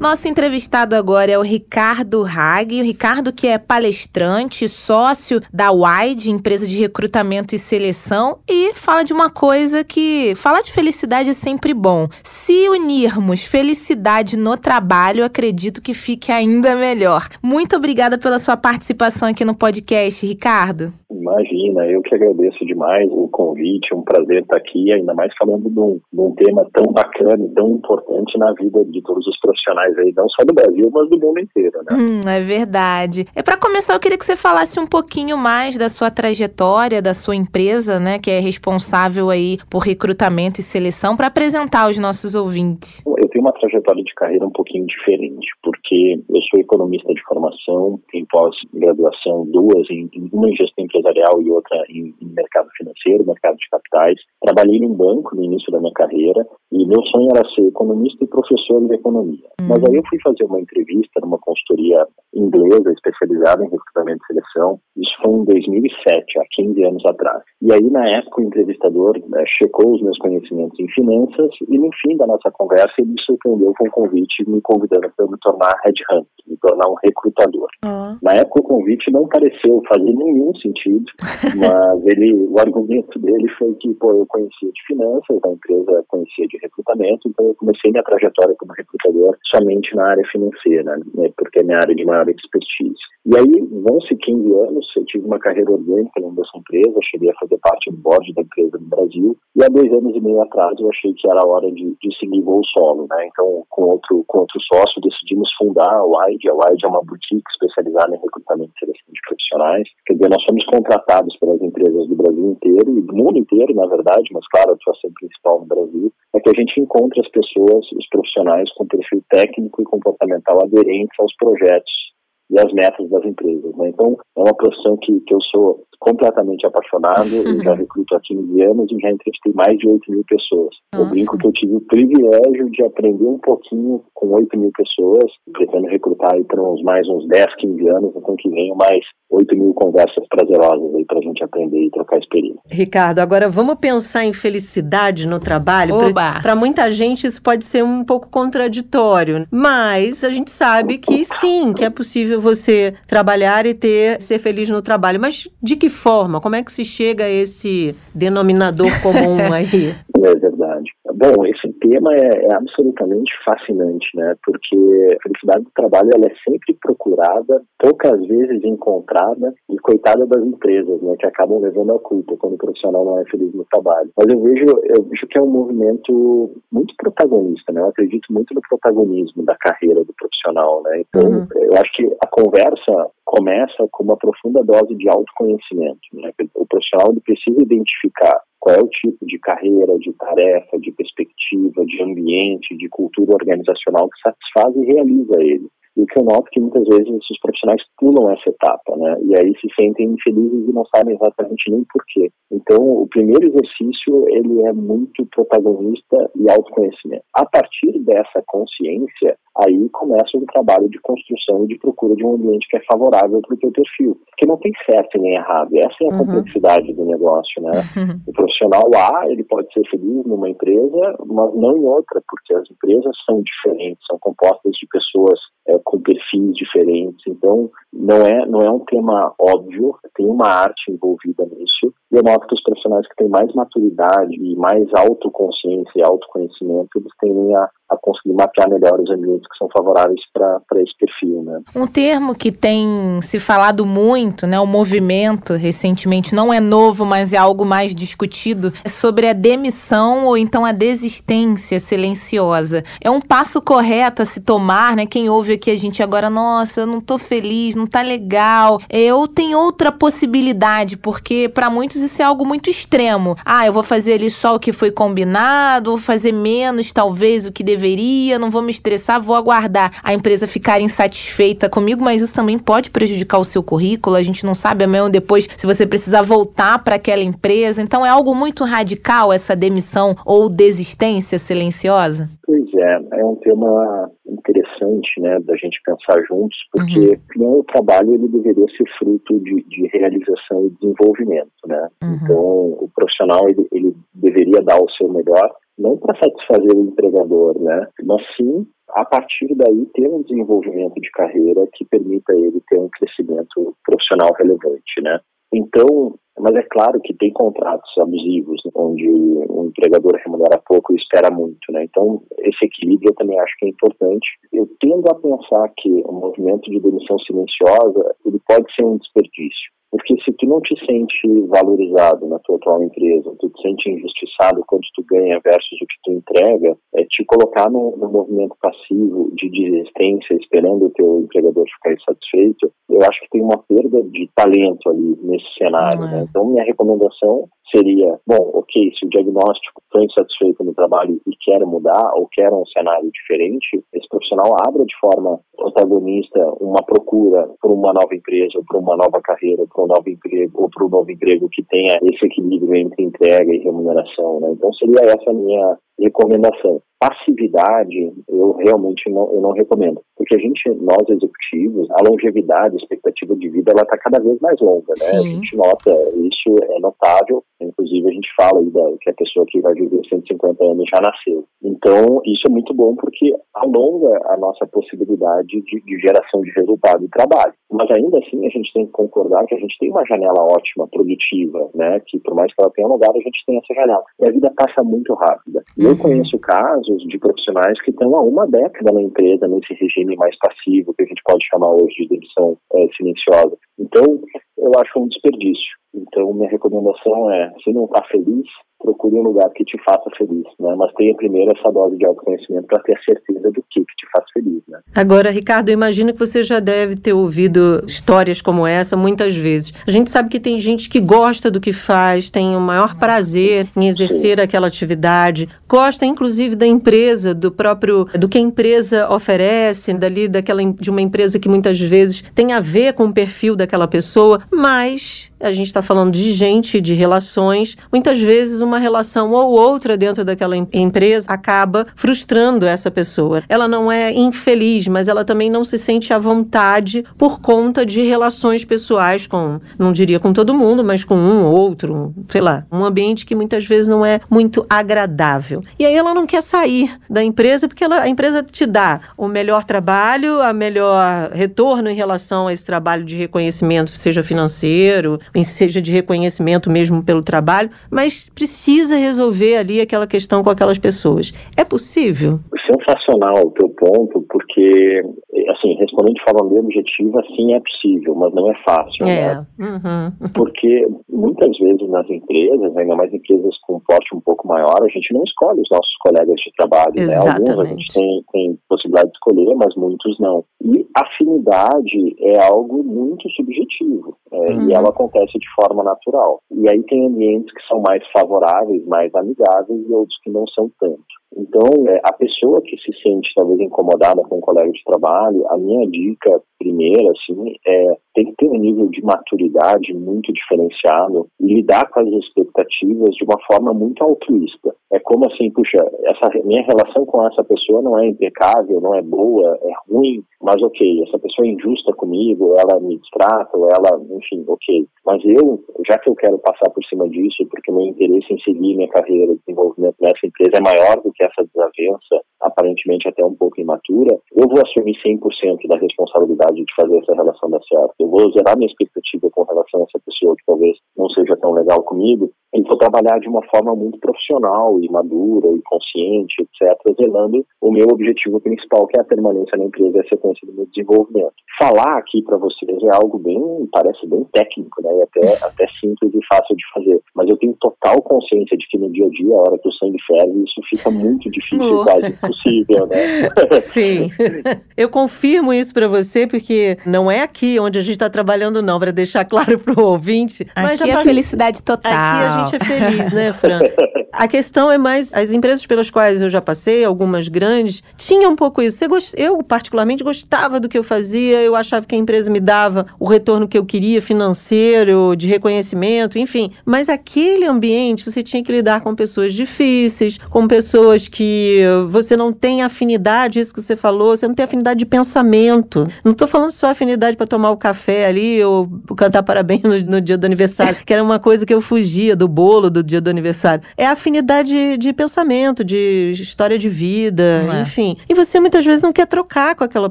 Nosso entrevistado agora é o Ricardo Hag. O Ricardo que é palestrante, sócio da Wide, empresa de recrutamento e seleção, e fala de uma coisa que falar de felicidade é sempre bom. Se unirmos felicidade no trabalho, acredito que fique ainda melhor. Muito obrigada pela sua participação aqui no podcast, Ricardo. Imagina, eu que agradeço demais o convite, um prazer estar aqui, ainda mais falando de um, de um tema tão bacana tão importante na vida de todos os profissionais profissionais aí, não só do Brasil, mas do mundo inteiro, né? Hum, é verdade. É para começar, eu queria que você falasse um pouquinho mais da sua trajetória, da sua empresa, né, que é responsável aí por recrutamento e seleção, para apresentar aos nossos ouvintes. Eu tenho uma trajetória de carreira um pouquinho diferente, porque eu sou economista de formação, tenho pós-graduação duas, em, uma em gestão empresarial e outra em, em mercado financeiro, mercado de capitais. Trabalhei em banco no início da minha carreira e meu sonho era ser economista e professor de economia. Uhum. Mas aí eu fui fazer uma entrevista numa consultoria inglesa especializada em recrutamento e seleção. Isso foi em 2007, há 15 anos atrás. E aí, na época, o entrevistador né, checou os meus conhecimentos em finanças e, no fim da nossa conversa, ele me surpreendeu com um convite me convidando para me tornar headhunter, me tornar um recrutador. Uhum. Na época, o convite não pareceu fazer nenhum sentido, mas ele, o argumento dele foi que, pô, eu conhecia de finanças, a empresa conhecia de recrutamento, então eu comecei minha trajetória como recrutador somente na área financeira, né, porque é minha área de maior expertise. E aí, vão-se 15 anos, eu tive uma carreira orgânica dentro dessa empresa, cheguei a fazer parte do board da empresa no Brasil, e há dois anos e meio atrás eu achei que era hora de, de seguir voo solo, né? Então, com outro, com outro sócio, decidimos fundar a WIDE. A WIDE é uma boutique especializada em recrutamento e seleção de profissionais. Quer dizer, nós somos contratados pelas empresas do Brasil inteiro e do mundo inteiro, na verdade, mas claro, a atuação principal no Brasil é que a gente encontra as pessoas, os profissionais com perfil técnico e comportamental aderentes aos projetos e as metas das empresas. Né? Então, é uma profissão que, que eu sou completamente apaixonado, eu já recruto há 15 anos e já entrevistei mais de 8 mil pessoas. Nossa. Eu brinco que eu tive o privilégio de aprender um pouquinho com 8 mil pessoas, pretendo recrutar aí para uns mais uns 10, 15 anos, então que venham mais 8 mil conversas prazerosas aí para a gente aprender e trocar experiência. Ricardo, agora vamos pensar em felicidade no trabalho? Para muita gente isso pode ser um pouco contraditório, mas a gente sabe que sim, que é possível você trabalhar e ter ser feliz no trabalho, mas de que forma? Como é que se chega a esse denominador comum aí? É verdade. Bom, esse tema é, é, absolutamente fascinante, né? Porque a felicidade do trabalho ela é sempre procurada, poucas vezes encontrada e coitada das empresas, né? Que acabam levando a culpa quando o profissional não é feliz no trabalho. Mas eu vejo, eu vejo que é um movimento muito protagonista, né? Eu acredito muito no protagonismo da carreira do profissional, né? Então, uhum. eu acho que a conversa começa com uma profunda dose de autoconhecimento, né? O profissional ele precisa identificar qual é o tipo de carreira, de tarefa, de perspectiva, de ambiente, de cultura organizacional que satisfaz e realiza ele. E o que eu noto é que muitas vezes esses profissionais pulam essa etapa, né? E aí se sentem infelizes e não sabem exatamente nem porquê. Então, o primeiro exercício, ele é muito protagonista e autoconhecimento. A partir dessa consciência, aí começa um trabalho de construção e de procura de um ambiente que é favorável para o teu perfil. Porque não tem certo nem errado. Essa é a uhum. complexidade do negócio, né? Uhum. O profissional A, ele pode ser feliz numa empresa, mas não em outra, porque as empresas são diferentes, são compostas de pessoas é, com perfis diferentes. Então, não é, não é um tema óbvio, tem uma arte envolvida nisso. E eu noto que os profissionais que têm mais maturidade e mais autoconsciência e autoconhecimento, eles tendem a, a conseguir mapear melhor os ambientes que são favoráveis para esse perfil. Né? Um termo que tem se falado muito, né, o movimento recentemente, não é novo, mas é algo mais discutido, é sobre a demissão ou então a desistência silenciosa. É um passo correto a se tomar, né? Quem ouve aqui a gente agora, nossa, eu não tô feliz, não tá legal. Eu tenho outra possibilidade, porque para muitos isso é algo muito extremo. Ah, eu vou fazer ali só o que foi combinado, vou fazer menos talvez o que deveria, não vou me estressar, vou aguardar a empresa ficar insatisfeita comigo, mas isso também pode prejudicar o seu currículo. A gente não sabe amanhã depois se você precisar voltar para aquela empresa. Então é algo muito radical essa demissão ou desistência silenciosa? Pois é, é um tema interessante, né, da gente pensar juntos, porque uhum. o trabalho ele deveria ser fruto de, de realização e desenvolvimento, né? Uhum. Então, o profissional ele, ele deveria dar o seu melhor, não para satisfazer o empregador, né, mas sim a partir daí ter um desenvolvimento de carreira que permita ele ter um crescimento profissional relevante, né? Então, mas é claro que tem contratos abusivos, onde o empregador remunera pouco e espera muito, né? Então, esse equilíbrio eu também acho que é importante. Eu tendo a pensar que o movimento de demissão silenciosa, ele pode ser um desperdício. Porque se tu não te sente valorizado na tua atual empresa, tu te sente injustiçado quanto tu ganha versus o que tu entrega, é, te colocar no, no, movimento passivo de desistência, esperando o teu empregador ficar insatisfeito, eu acho que tem uma perda de talento ali nesse cenário. Né? Então, minha recomendação seria, bom, ok, se o diagnóstico foi insatisfeito no trabalho e quer mudar ou quer um cenário diferente, esse profissional abra de forma protagonista uma procura por uma nova empresa, por uma nova carreira, por um novo emprego, ou por um novo emprego que tenha esse equilíbrio entre entrega e remuneração. Né? Então seria essa a minha recomendação. Passividade, eu realmente não, eu não recomendo, porque a gente, nós executivos, a longevidade, a expectativa de vida, ela está cada vez mais longa, né? Sim. A gente nota, isso é notável, inclusive a gente fala aí da, que a pessoa que vai viver 150 anos já nasceu. Então, isso é muito bom porque alonga a nossa possibilidade de, de geração de resultado e trabalho. Mas ainda assim, a gente tem que concordar que a gente tem uma janela ótima, produtiva, né? Que por mais que ela tenha lugar, a gente tem essa janela. E a vida passa muito rápida. E eu uhum. conheço casos de profissionais que estão há uma década na empresa, nesse regime mais passivo, que a gente pode chamar hoje de demissão é, silenciosa. Então, eu acho um desperdício. Então, minha recomendação é, se não está feliz, procure um lugar que te faça feliz, né? Mas tenha primeiro essa dose de autoconhecimento para ter certeza do que, que te faz feliz, né? Agora, Ricardo, eu imagino que você já deve ter ouvido histórias como essa muitas vezes. A gente sabe que tem gente que gosta do que faz, tem o maior prazer em exercer Sim. aquela atividade, gosta inclusive da empresa, do próprio do que a empresa oferece, dali daquela de uma empresa que muitas vezes tem a ver com o perfil daquela pessoa, mas a gente está falando de gente, de relações, muitas vezes uma relação ou outra dentro daquela empresa acaba frustrando essa pessoa. Ela não é infeliz, mas ela também não se sente à vontade por conta de relações pessoais com, não diria com todo mundo, mas com um ou outro, sei lá, um ambiente que muitas vezes não é muito agradável. E aí ela não quer sair da empresa porque ela, a empresa te dá o melhor trabalho, a melhor retorno em relação a esse trabalho de reconhecimento, seja financeiro, seja de reconhecimento mesmo pelo trabalho, mas precisa resolver ali aquela questão com aquelas pessoas. É possível? Sensacional o teu ponto, porque, assim, respondendo de forma bem objetiva, sim, é possível, mas não é fácil, é. né? Uhum. Porque muitas vezes nas empresas, ainda mais empresas com porte um pouco maior, a gente não escolhe os nossos colegas de trabalho, Exatamente. né? Alguns a gente tem, tem possibilidade de escolher, mas muitos não. E afinidade é algo muito subjetivo, é, uhum. e ela acontece de forma natural. E aí tem ambientes que são mais favoráveis, mais amigáveis, e outros que não são tanto. Então, é, a pessoa que se sente talvez incomodada com um colega de trabalho, a minha dica primeira, assim, é tem que ter um nível de maturidade muito diferenciado e lidar com as expectativas de uma forma muito altruísta. É como assim, puxa, essa minha relação com essa pessoa não é impecável, não é boa, é ruim, mas ok, essa pessoa é injusta comigo, ela me distrata, ela, enfim, ok. Mas eu, já que eu quero passar por cima disso, porque meu interesse em seguir minha carreira de desenvolvimento nessa empresa é maior do que essa desavença, aparentemente até um pouco imatura, eu vou assumir 100% da responsabilidade de fazer essa relação dar certo. Eu vou zerar minha expectativa com relação a essa pessoa que talvez não seja tão legal comigo e vou trabalhar de uma forma muito profissional e madura e consciente, etc., zelando o meu objetivo principal, que é a permanência na empresa e a sequência do meu desenvolvimento. Falar aqui para vocês é algo bem, parece bem técnico, né, e até, até simples e fácil de fazer, mas eu tenho total consciência de que no dia a dia, a hora que o sangue ferve, isso fica muito difícil, quase impossível, né? Sim, eu confirmo isso para você, porque não é aqui onde a gente está trabalhando, não, para deixar claro para o ouvinte. Mas aqui é felicidade total. Aqui a gente é feliz, né, Fran? A questão é mais, as empresas pelas quais eu já passei, algumas grandes, tinham um pouco isso. Eu, particularmente, gostava do que eu fazia, eu achava que a empresa me dava o retorno que eu queria, financeiro, de reconhecimento, enfim. Mas aquele ambiente, você tinha que lidar com pessoas difíceis, com pessoas que você não tem afinidade, isso que você falou, você não tem afinidade de pensamento. Não estou falando só afinidade para tomar o café ali ou cantar parabéns no, no dia do aniversário, que era uma coisa que eu fugia do bolo do dia do aniversário. É a afinidade de pensamento, de história de vida, é. enfim. E você muitas vezes não quer trocar com aquela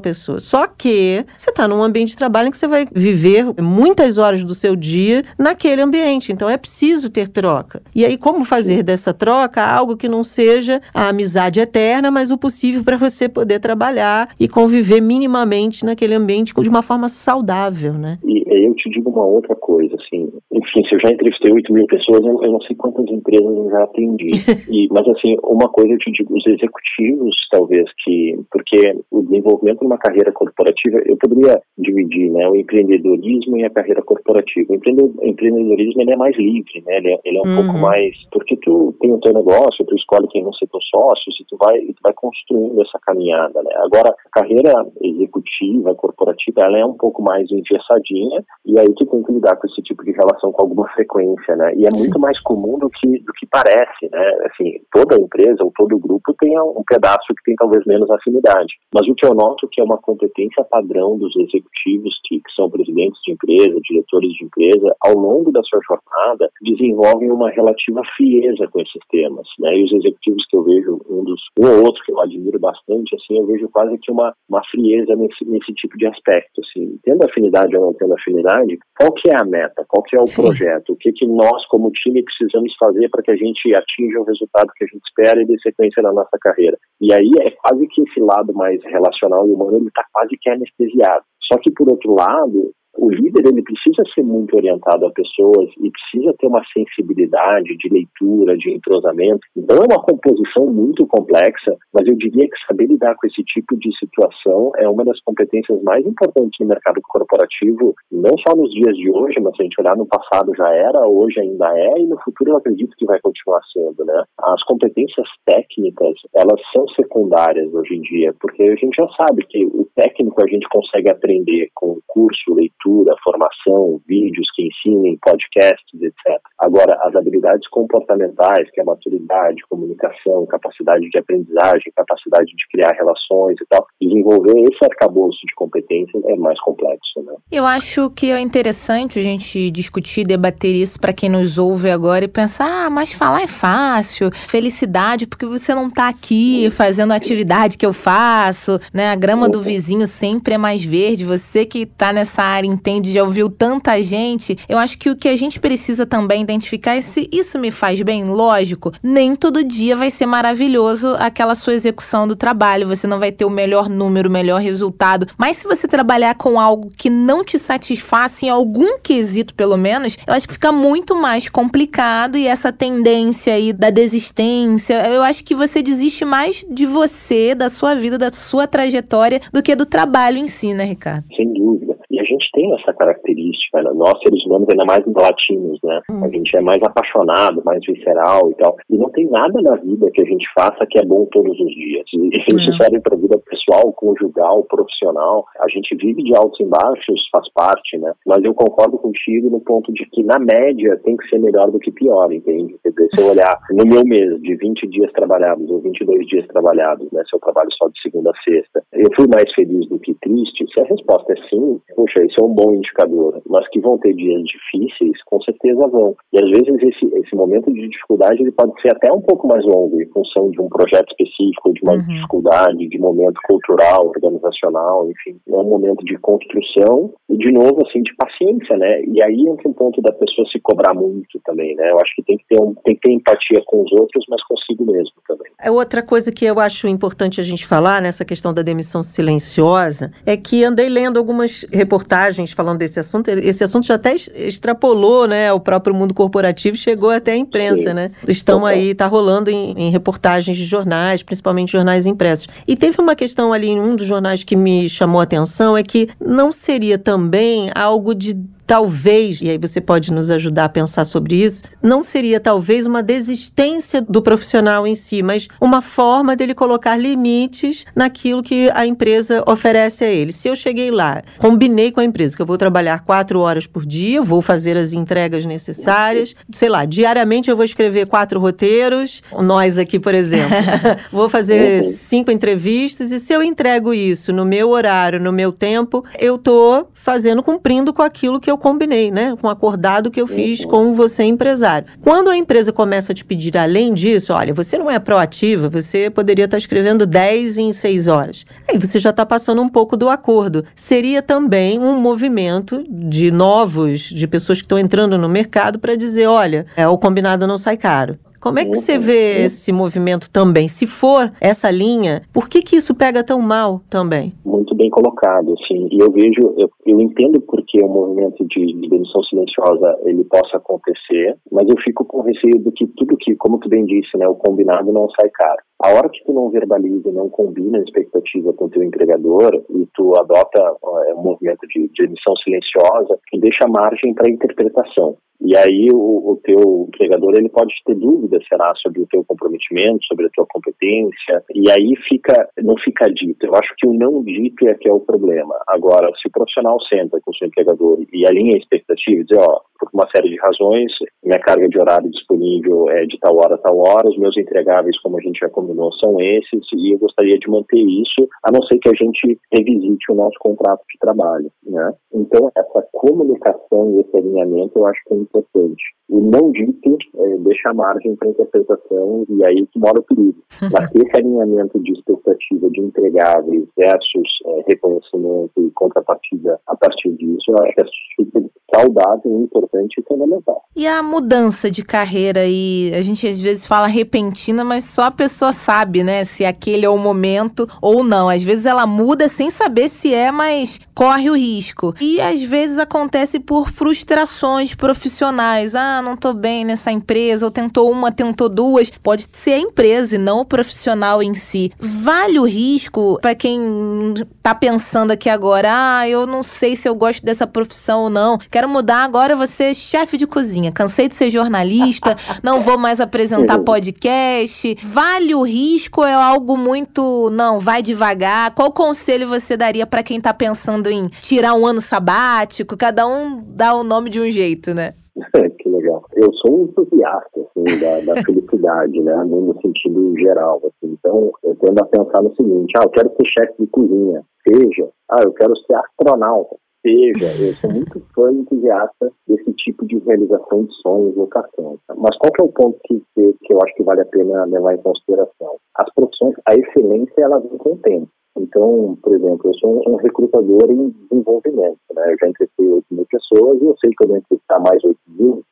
pessoa. Só que você está num ambiente de trabalho em que você vai viver muitas horas do seu dia naquele ambiente. Então é preciso ter troca. E aí, como fazer dessa troca algo que não seja a amizade eterna, mas o possível para você poder trabalhar e conviver minimamente naquele ambiente de uma forma saudável, né? E eu te digo uma outra coisa, assim, enfim, se eu já entrevistei 8 mil pessoas, eu, eu não sei quantas empresas eu já entendi. E, mas assim, uma coisa eu te digo, os executivos talvez que, porque o desenvolvimento de uma carreira corporativa, eu poderia dividir, né, o empreendedorismo e a carreira corporativa. O empreendedorismo ele é mais livre, né, ele é, ele é um uhum. pouco mais, porque tu tem o teu negócio, tu escolhe quem vão ser teus sócios e tu vai, tu vai construindo essa caminhada, né. Agora, a carreira executiva, corporativa, ela é um pouco mais engessadinha e aí tu tem que lidar com esse tipo de relação com alguma frequência, né, e é muito mais comum do que, do que parece, né, assim, toda empresa ou todo grupo tem um pedaço que tem talvez menos afinidade. Mas o que eu noto que é uma competência padrão dos executivos que, que são presidentes de empresa, diretores de empresa, ao longo da sua jornada, desenvolvem uma relativa frieza com esses temas, né, e os executivos que eu vejo, um dos, um ou outro que eu admiro bastante, assim, eu vejo quase que uma, uma frieza nesse, nesse tipo de aspecto, assim, tendo afinidade ou não tendo afinidade, qual que é a meta, qual que é o Sim. projeto, o que que nós como time precisamos fazer para que a gente atinja o resultado que a gente espera e dê sequência na nossa carreira. E aí é quase que esse lado mais relacional e humano, ele está quase que anestesiado. Só que, por outro lado, o líder ele precisa ser muito orientado a pessoas e precisa ter uma sensibilidade de leitura, de entrosamento. Então é uma composição muito complexa, mas eu diria que saber lidar com esse tipo de situação é uma das competências mais importantes no mercado corporativo, não só nos dias de hoje, mas se a gente olhar no passado já era, hoje ainda é e no futuro eu acredito que vai continuar sendo, né? As competências técnicas, elas são secundárias hoje em dia, porque a gente já sabe que o técnico a gente consegue aprender com curso, leitura, formação, vídeos que ensinem, podcasts, etc. Agora, as habilidades comportamentais, que é maturidade, comunicação, capacidade de aprendizagem, capacidade de criar relações e tal, desenvolver esse arcabouço de competências é mais complexo, né? Eu acho que é interessante a gente discutir, debater isso para quem nos ouve agora e pensar, ah, mas falar é fácil, felicidade porque você não está aqui fazendo a atividade que eu faço, né? A grama do vizinho sempre é mais verde, você que está nessa área entende, já ouviu tanta gente. Eu acho que o que a gente precisa também identificar é se isso me faz bem. Lógico, nem todo dia vai ser maravilhoso aquela sua execução do trabalho, você não vai ter o melhor número, o melhor resultado. Mas se você trabalhar com algo que não te satisfaça em algum quesito, pelo menos, eu acho que fica muito mais complicado e essa tendência aí da desistência, eu acho que você desiste mais de você, da sua vida, da sua trajetória, do que do trabalho em si, né, Ricardo? Sem dúvida gente tem essa característica, né? nós seres humanos, ainda mais latinos, né? Hum. A gente é mais apaixonado, mais visceral e tal. E não tem nada na vida que a gente faça que é bom todos os dias. E isso hum. serve para a vida pessoal, conjugal, profissional. A gente vive de altos e baixos, faz parte, né? Mas eu concordo contigo no ponto de que, na média, tem que ser melhor do que pior, entende? Quer dizer, se eu olhar no meu mês de 20 dias trabalhados ou 22 dias trabalhados, né? Se eu trabalho só de segunda a sexta, eu fui mais feliz do que triste. Se a resposta é sim, poxa, isso é um bom indicador, mas que vão ter dias difíceis, com certeza vão. E às vezes esse, esse momento de dificuldade ele pode ser até um pouco mais longo, em função de um projeto específico, de uma uhum. dificuldade, de momento cultural, organizacional, enfim. É um momento de construção e, de novo, assim, de paciência, né? E aí entra um ponto da pessoa se cobrar muito também, né? Eu acho que tem que ter, um, tem que ter empatia com os outros, mas consigo mesmo também. É outra coisa que eu acho importante a gente falar nessa questão da demissão silenciosa é que andei lendo algumas reportagens falando desse assunto. Esse assunto já até extrapolou, né, o próprio mundo corporativo, chegou até a imprensa, Sim. né? Estão aí, tá rolando em, em reportagens de jornais, principalmente jornais impressos. E teve uma questão ali em um dos jornais que me chamou a atenção é que não seria também algo de talvez, e aí você pode nos ajudar a pensar sobre isso, não seria talvez uma desistência do profissional em si, mas uma forma dele colocar limites naquilo que a empresa oferece a ele. Se eu cheguei lá, combinei com a empresa que eu vou trabalhar quatro horas por dia, vou fazer as entregas necessárias, sei lá, diariamente eu vou escrever quatro roteiros, nós aqui, por exemplo, vou fazer cinco entrevistas, e se eu entrego isso no meu horário, no meu tempo, eu tô fazendo, cumprindo com aquilo que eu combinei, né? Com o acordado que eu fiz uhum. com você, empresário. Quando a empresa começa a te pedir além disso, olha, você não é proativa, você poderia estar escrevendo 10 em 6 horas. Aí você já está passando um pouco do acordo. Seria também um movimento de novos, de pessoas que estão entrando no mercado para dizer, olha, é, o combinado não sai caro. Como é que você vê esse movimento também? Se for essa linha, por que que isso pega tão mal também? Muito bem colocado, assim. E eu vejo, eu, eu entendo porque o movimento de, de demissão silenciosa ele possa acontecer, mas eu fico com receio do que tudo que, como tu bem disse, né, o combinado não sai caro. A hora que tu não verbaliza, não combina a expectativa com o teu empregador e tu adota é, um movimento de, de emissão silenciosa, tu deixa margem para interpretação. E aí o, o, teu empregador ele pode ter dúvidas, será, sobre o teu comprometimento, sobre a tua competência, e aí fica não fica dito. Eu acho que o não dito é que é o problema. Agora, se o profissional senta com o seu empregador e alinha a expectativa e diz, ó, por uma série de razões, minha carga de horário disponível é de tal hora a tal hora, os meus entregáveis, como a gente já combinou, são esses, e eu gostaria de manter isso, a não ser que a gente revisite o nosso contrato de trabalho, né? Então, essa comunicação e esse alinhamento eu acho que é importante. O não dito é, deixa margem para interpretação e aí que mora o perigo. Mas esse alinhamento de expectativa de entregáveis versus é, reconhecimento e contrapartida a partir disso, eu acho que é super saudável, importante e fundamental. E a mudança de carreira aí, a gente às vezes fala repentina, mas só a pessoa sabe, né, se aquele é o momento ou não. Às vezes ela muda sem saber se é, mas corre o risco. E às vezes acontece por frustrações profissionais. Ah, não tô bem nessa empresa, ou tentou uma, tentou duas. Pode ser a empresa e não o profissional em si. Vale o risco para quem tá pensando aqui agora, ah, eu não sei se eu gosto dessa profissão ou não. Quero mudar agora, ser chefe de cozinha. Cansei de ser jornalista, não vou mais apresentar podcast. Vale o risco é algo muito, não, vai devagar. Qual conselho você daria para quem tá pensando em tirar um ano sabático? Cada um dá o nome de um jeito, né? que legal. Eu sou um entusiasta assim, da, da felicidade, né? No sentido geral. Assim. Então, eu tendo a pensar no seguinte: ah, eu quero ser chefe de cozinha. Seja. Ah, eu quero ser astronauta. Seja. Eu sou muito fã e entusiasta desse tipo de realização de sonhos, vocações. Mas qual que é o ponto que, que, que eu acho que vale a pena levar em consideração? As profissões, a excelência, ela vem com o tempo. Então, por exemplo, eu sou um recrutador em desenvolvimento, né? Eu já entrevistei 8 mil pessoas e eu sei que eu vou entrevistar mais 8 mil,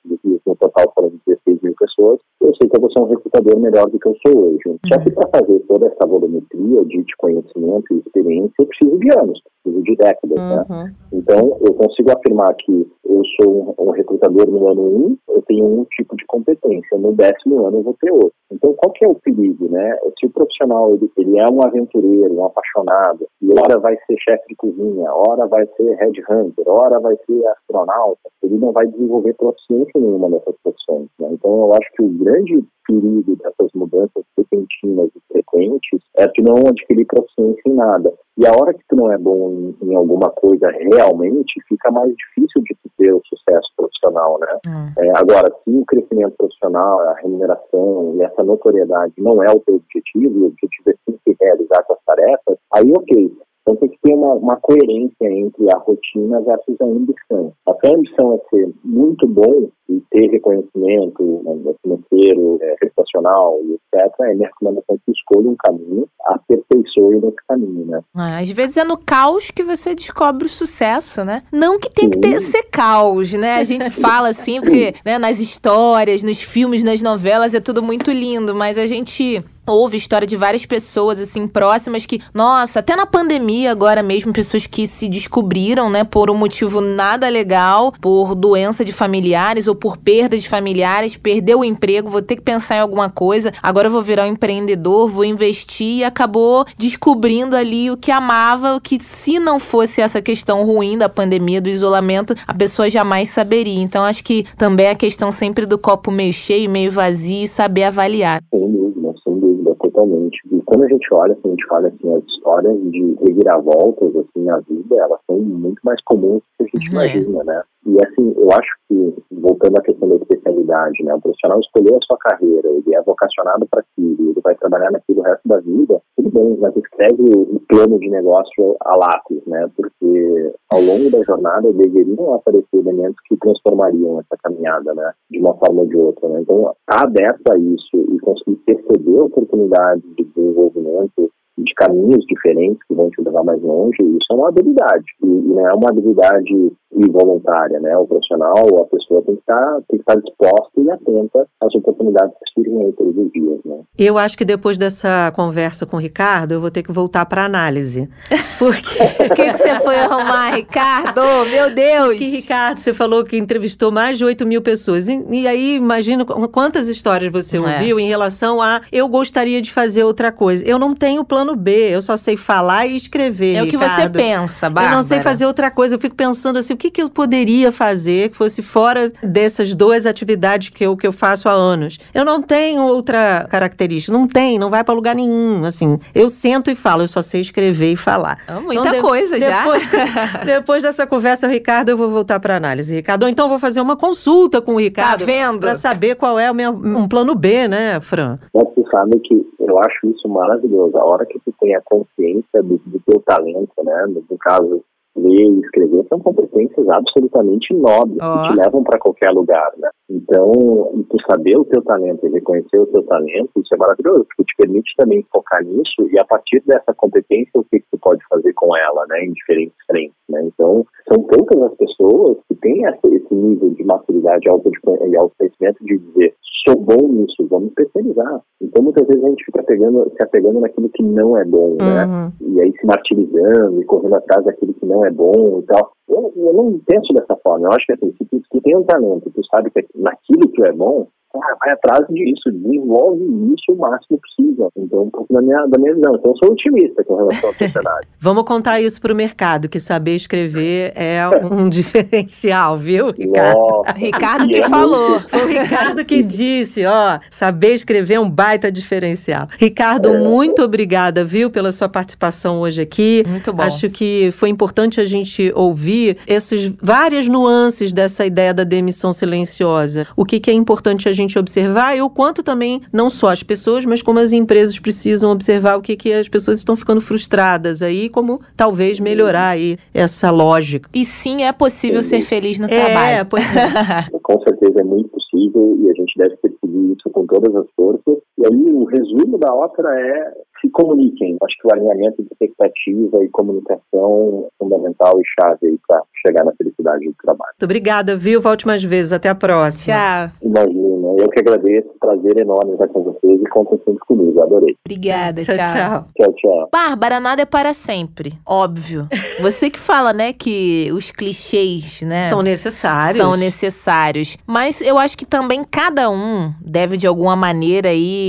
no total foram 16 mil pessoas, eu sei que eu vou ser um recrutador melhor do que eu sou hoje. Uhum. Só que para fazer toda essa volumetria de, de conhecimento e experiência, eu preciso de anos, preciso de décadas, né? uhum. né? Então, eu consigo afirmar que eu sou um, um recrutador no ano 1, um, eu tenho um tipo de competência, no décimo ano eu vou ter outro. Então, qual que é o perigo, né? Se o profissional, ele, ele é um aventureiro, um apaixonado, hora vai ser chefe de cozinha, hora vai ser headhunter, hora vai ser astronauta, ele não vai desenvolver proficiência nenhuma nessas profissões, né? Então, eu acho que o grande perigo dessas mudanças repentinas e frequentes é que não adquirir proficiência em nada. E a hora que tu não é bom em, em alguma coisa realmente, fica mais difícil de tu ter o sucesso profissional, né? Hum. É, agora, se o crescimento profissional, a remuneração e essa notoriedade não é o teu objetivo, e o objetivo é sim se realizar com as tarefas, aí ok. Então tem que ter uma, uma, coerência entre a rotina versus a ambição. Até a ambição é ser muito bom e ter reconhecimento né, financeiro, é, reputacional e etc., é minha recomendação que escolha um caminho, aperfeiçoe nesse caminho, né? Ah, às vezes é no caos que você descobre o sucesso, né? Não que tem Sim. que ter, ser caos, né? A gente fala assim, porque né, nas histórias, nos filmes, nas novelas é tudo muito lindo, mas a gente Houve história de várias pessoas, assim, próximas que, nossa, até na pandemia agora mesmo, pessoas que se descobriram, né, por um motivo nada legal, por doença de familiares ou por perda de familiares, perdeu o emprego, vou ter que pensar em alguma coisa, agora vou virar um empreendedor, vou investir e acabou descobrindo ali o que amava, o que se não fosse essa questão ruim da pandemia, do isolamento, a pessoa jamais saberia. Então, acho que também é a questão sempre do copo meio cheio, meio vazio saber avaliar. Totalmente. E quando a gente olha, assim, a gente olha assim, as histórias de reviravoltas assim, na vida, elas são muito mais comuns do que a gente uhum. imagina, né? E assim, eu acho que, voltando à questão da especialidade, né? O profissional escolheu a sua carreira, ele é vocacionado para aquilo, ele vai trabalhar naquilo o resto da vida, tudo bem, mas escreve o plano de negócio a lápis, né? Porque ao longo da jornada deveriam aparecer elementos que transformariam essa caminhada, né? De uma forma ou de outra, né? Então, estar tá aberto a isso conseguir perceber oportunidades de desenvolvimento de caminhos diferentes que vão te levar mais longe, isso é uma habilidade. E, não é uma habilidade e voluntária, né? O profissional, a pessoa tem que estar, tem que estar disposta e atenta às oportunidades que surgem aí todos os dias, né? Eu acho que depois dessa conversa com o Ricardo, eu vou ter que voltar para análise. Porque O que, que você foi arrumar, Ricardo? Meu Deus! que Ricardo, você falou que entrevistou mais de 8 mil pessoas. E, e aí, imagino qu- quantas histórias você É. ouviu em relação a eu gostaria de fazer outra coisa. Eu não tenho plano B, eu só sei falar e escrever. É o que você Ricardo. pensa, Bárbara. Eu não sei fazer outra coisa. Eu fico pensando assim, o que, que eu poderia fazer que fosse fora dessas duas atividades que eu, que eu faço há anos? Eu não tenho outra característica. Não tem, não vai para lugar nenhum. Assim, eu sento e falo, eu só sei escrever e falar. Ah, Muita Então, de- coisa já. Depois, depois dessa conversa, Ricardo, eu vou voltar para análise. Ricardo, ou então eu vou fazer uma consulta com o Tá Ricardo. vendo? Para saber qual é o meu um plano B, né, Fran? Mas tu sabe que eu acho isso maravilhoso. A hora que tu tem a consciência do, do teu talento, né? No caso, ler e escrever, são competências absolutamente nobres Ó. que te levam para qualquer lugar, né? Então, tu saber o teu talento e reconhecer o teu talento, isso é maravilhoso, porque te permite também focar nisso e a partir dessa competência, o que, que tu pode fazer com ela, né? Em diferentes frentes, né? Então, são poucas as pessoas que têm esse nível de maturidade auto e autoconhecimento de dizer sou bom nisso, vamos especializar. Então muitas vezes a gente fica pegando, se apegando naquilo que não é bom, né? Uhum. E aí se martirizando e correndo atrás daquilo que não é bom e tal. Eu, eu não penso dessa forma. Eu acho que assim, se tu, tu tem um talento, tu sabe que naquilo tu é bom, vai atrás disso, desenvolve isso o máximo possível. Então, um pouco da minha, da minha visão. Então, eu sou otimista com relação à sociedade. Vamos contar isso pro mercado, que saber escrever é um diferencial, viu, Ricardo? Nossa, Ricardo que é falou. Foi o Ricardo que disse, ó, saber escrever é um baita diferencial. Ricardo, É. muito obrigada, viu, pela sua participação hoje aqui. Muito bom. Acho que foi importante a gente ouvir essas várias nuances dessa ideia da demissão silenciosa. O que, que é importante a gente observar e o quanto também, não só as pessoas, mas como as empresas precisam observar o que, que as pessoas estão ficando frustradas aí, como talvez melhorar aí essa lógica. E sim, é possível ser feliz no É, trabalho. pois é. Com certeza é muito possível e a gente deve perseguir isso com todas as forças. E aí o resumo da ópera é se comuniquem. Acho que o alinhamento de expectativa e comunicação é fundamental e chave aí para chegar na felicidade do trabalho. Muito obrigada, viu? Volte mais vezes. Até a próxima. Tchau. Imagina, eu que agradeço, prazer enorme estar com vocês e contem sempre comigo, adorei. Obrigada, Tchau, tchau. tchau. Tchau, tchau. Bárbara, nada é para sempre. Óbvio. Você que fala, né, que os clichês, né? São necessários. São necessários. Mas eu acho que também cada um deve, de alguma maneira, aí,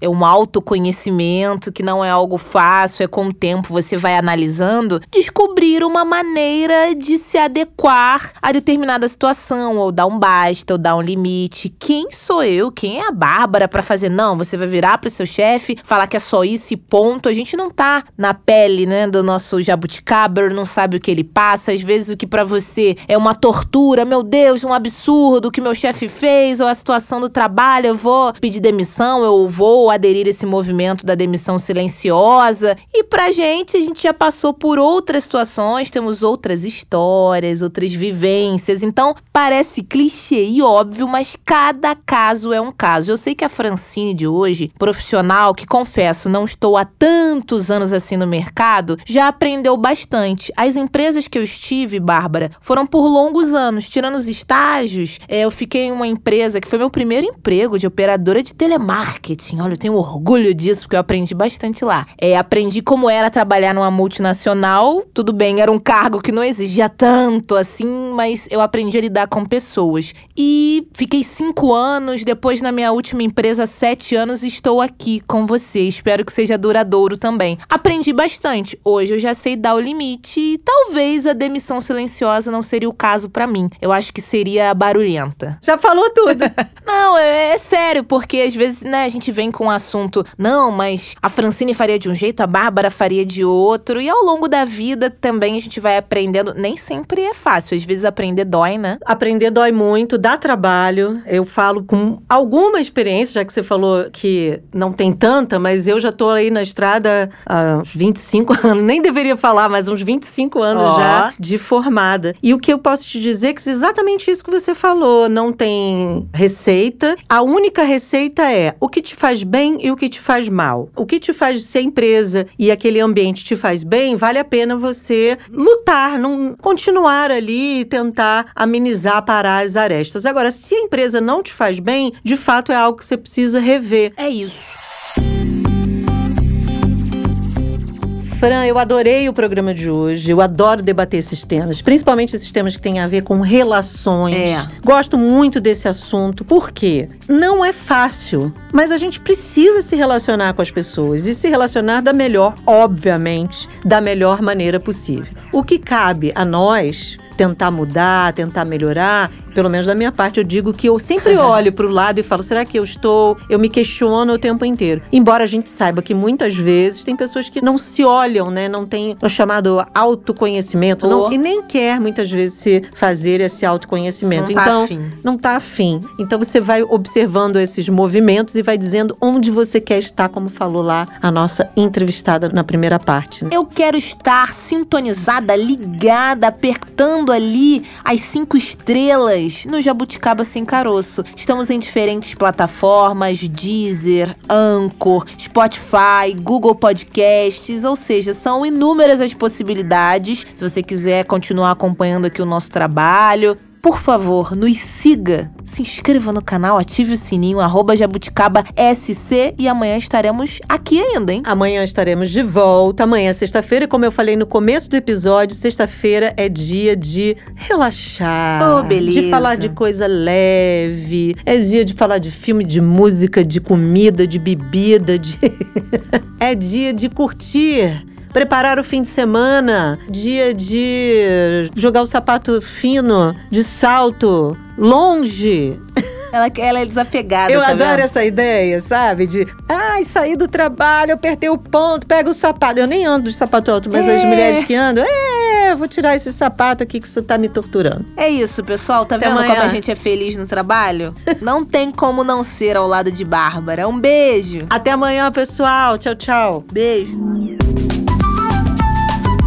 é um autoconhecimento que não é algo fácil, é com o tempo você vai analisando, descobrir uma maneira de se adequar a determinada situação, ou dar um basta, ou dar um limite. Quem sou eu? Quem é a Bárbara para fazer? Não, você vai virar pro seu chefe, falar que é só isso e ponto. A gente não tá na pele, né, do nosso jabuticaba, não sabe o que ele passa. Às vezes o que para você é uma tortura, meu Deus, um absurdo o que meu chefe fez, ou a situação do trabalho, eu vou pedir demissão, eu vou aderir a esse movimento da demissão silenciosa. E pra gente, a gente já passou por outras situações, temos outras histórias, outras vivências. Então, parece clichê e óbvio, mas cada caso é um caso. Eu sei que a Francine de hoje, profissional que confesso, não estou há tantos anos assim no mercado, já aprendeu bastante. As empresas que eu estive, Bárbara, foram por longos anos. Tirando os estágios, é, eu fiquei em uma empresa que foi meu primeiro emprego de operadora de telemarketing. Olha, eu tenho orgulho disso, porque eu aprendi bastante lá. É, aprendi como era trabalhar numa multinacional. Tudo bem, era um cargo que não exigia tanto assim, mas eu aprendi a lidar com pessoas. E fiquei cinco anos, depois na minha última empresa, sete anos, estou aqui com você. Espero que seja duradouro também. Aprendi bastante. Hoje eu já sei dar o limite e talvez a demissão silenciosa não seria o caso pra mim. Eu acho que seria barulhenta. Já falou tudo. Não, é, é sério, porque às vezes, né, gente vem com um assunto, não, mas a Francine faria de um jeito, a Bárbara faria de outro, e ao longo da vida também a gente vai aprendendo. Nem sempre é fácil, às vezes aprender dói, né? Aprender dói muito, dá trabalho. Eu falo com alguma experiência, já que você falou que não tem tanta, mas eu já tô aí na estrada há uns 25 anos. Nem deveria falar, mas uns 25 anos Ó. já de formada. E o que eu posso te dizer é que é exatamente isso que você falou. Não tem receita. A única receita é o que te faz bem e o que te faz mal. O que te faz ser empresa e aquele ambiente te faz bem, vale a pena você lutar, não continuar ali e tentar amenizar, parar as arestas. Agora, se a empresa não te faz bem, de fato é algo que você precisa rever. É isso. Fran, eu adorei o programa de hoje. Eu adoro debater esses temas, principalmente esses temas que têm a ver com relações. É. Gosto muito desse assunto. Por quê? Não é fácil, mas a gente precisa se relacionar com as pessoas e se relacionar da melhor, obviamente, da melhor maneira possível. O que cabe a nós tentar mudar, tentar melhorar, pelo menos da minha parte, eu digo que eu sempre olho para o lado e falo: será que eu estou? Eu me questiono o tempo inteiro. Embora a gente saiba que muitas vezes tem pessoas que não se olham, né? Não tem o chamado autoconhecimento, não, Oh. e nem quer muitas vezes se fazer esse autoconhecimento. Não tá então, afim. não tá afim. Então você vai observando esses movimentos e vai dizendo onde você quer estar, como falou lá a nossa entrevistada na primeira parte. né? Eu quero estar sintonizada, ligada, apertando ali as cinco estrelas no Jabuticaba Sem Caroço. Estamos em diferentes plataformas: Deezer, Anchor, Spotify, Google Podcasts, ou seja, são inúmeras as possibilidades. Se você quiser continuar acompanhando aqui o nosso trabalho, por favor, nos siga, se inscreva no canal, ative o sininho, arroba Jabuticaba SC e amanhã estaremos aqui ainda, hein? Amanhã estaremos de volta. Amanhã, é sexta-feira, e como eu falei no começo do episódio, sexta-feira é dia de relaxar. Oh, beleza. De falar de coisa leve. É dia de falar de filme, de música, de comida, de bebida. De... é dia de curtir. Preparar o fim de semana, dia de jogar o sapato fino, de salto, longe. Ela, ela é desapegada, Eu tá adoro vendo? essa ideia, sabe? De, ai, saí do trabalho, apertei o ponto, pego o sapato. Eu nem ando de sapato alto, mas as É. mulheres que andam, é, vou tirar esse sapato aqui que isso tá me torturando. É isso, pessoal. Tá Até vendo amanhã. como a gente é feliz no trabalho? Não tem como não ser ao lado de Bárbara. Um beijo. Até amanhã, pessoal. Tchau, tchau. Beijo.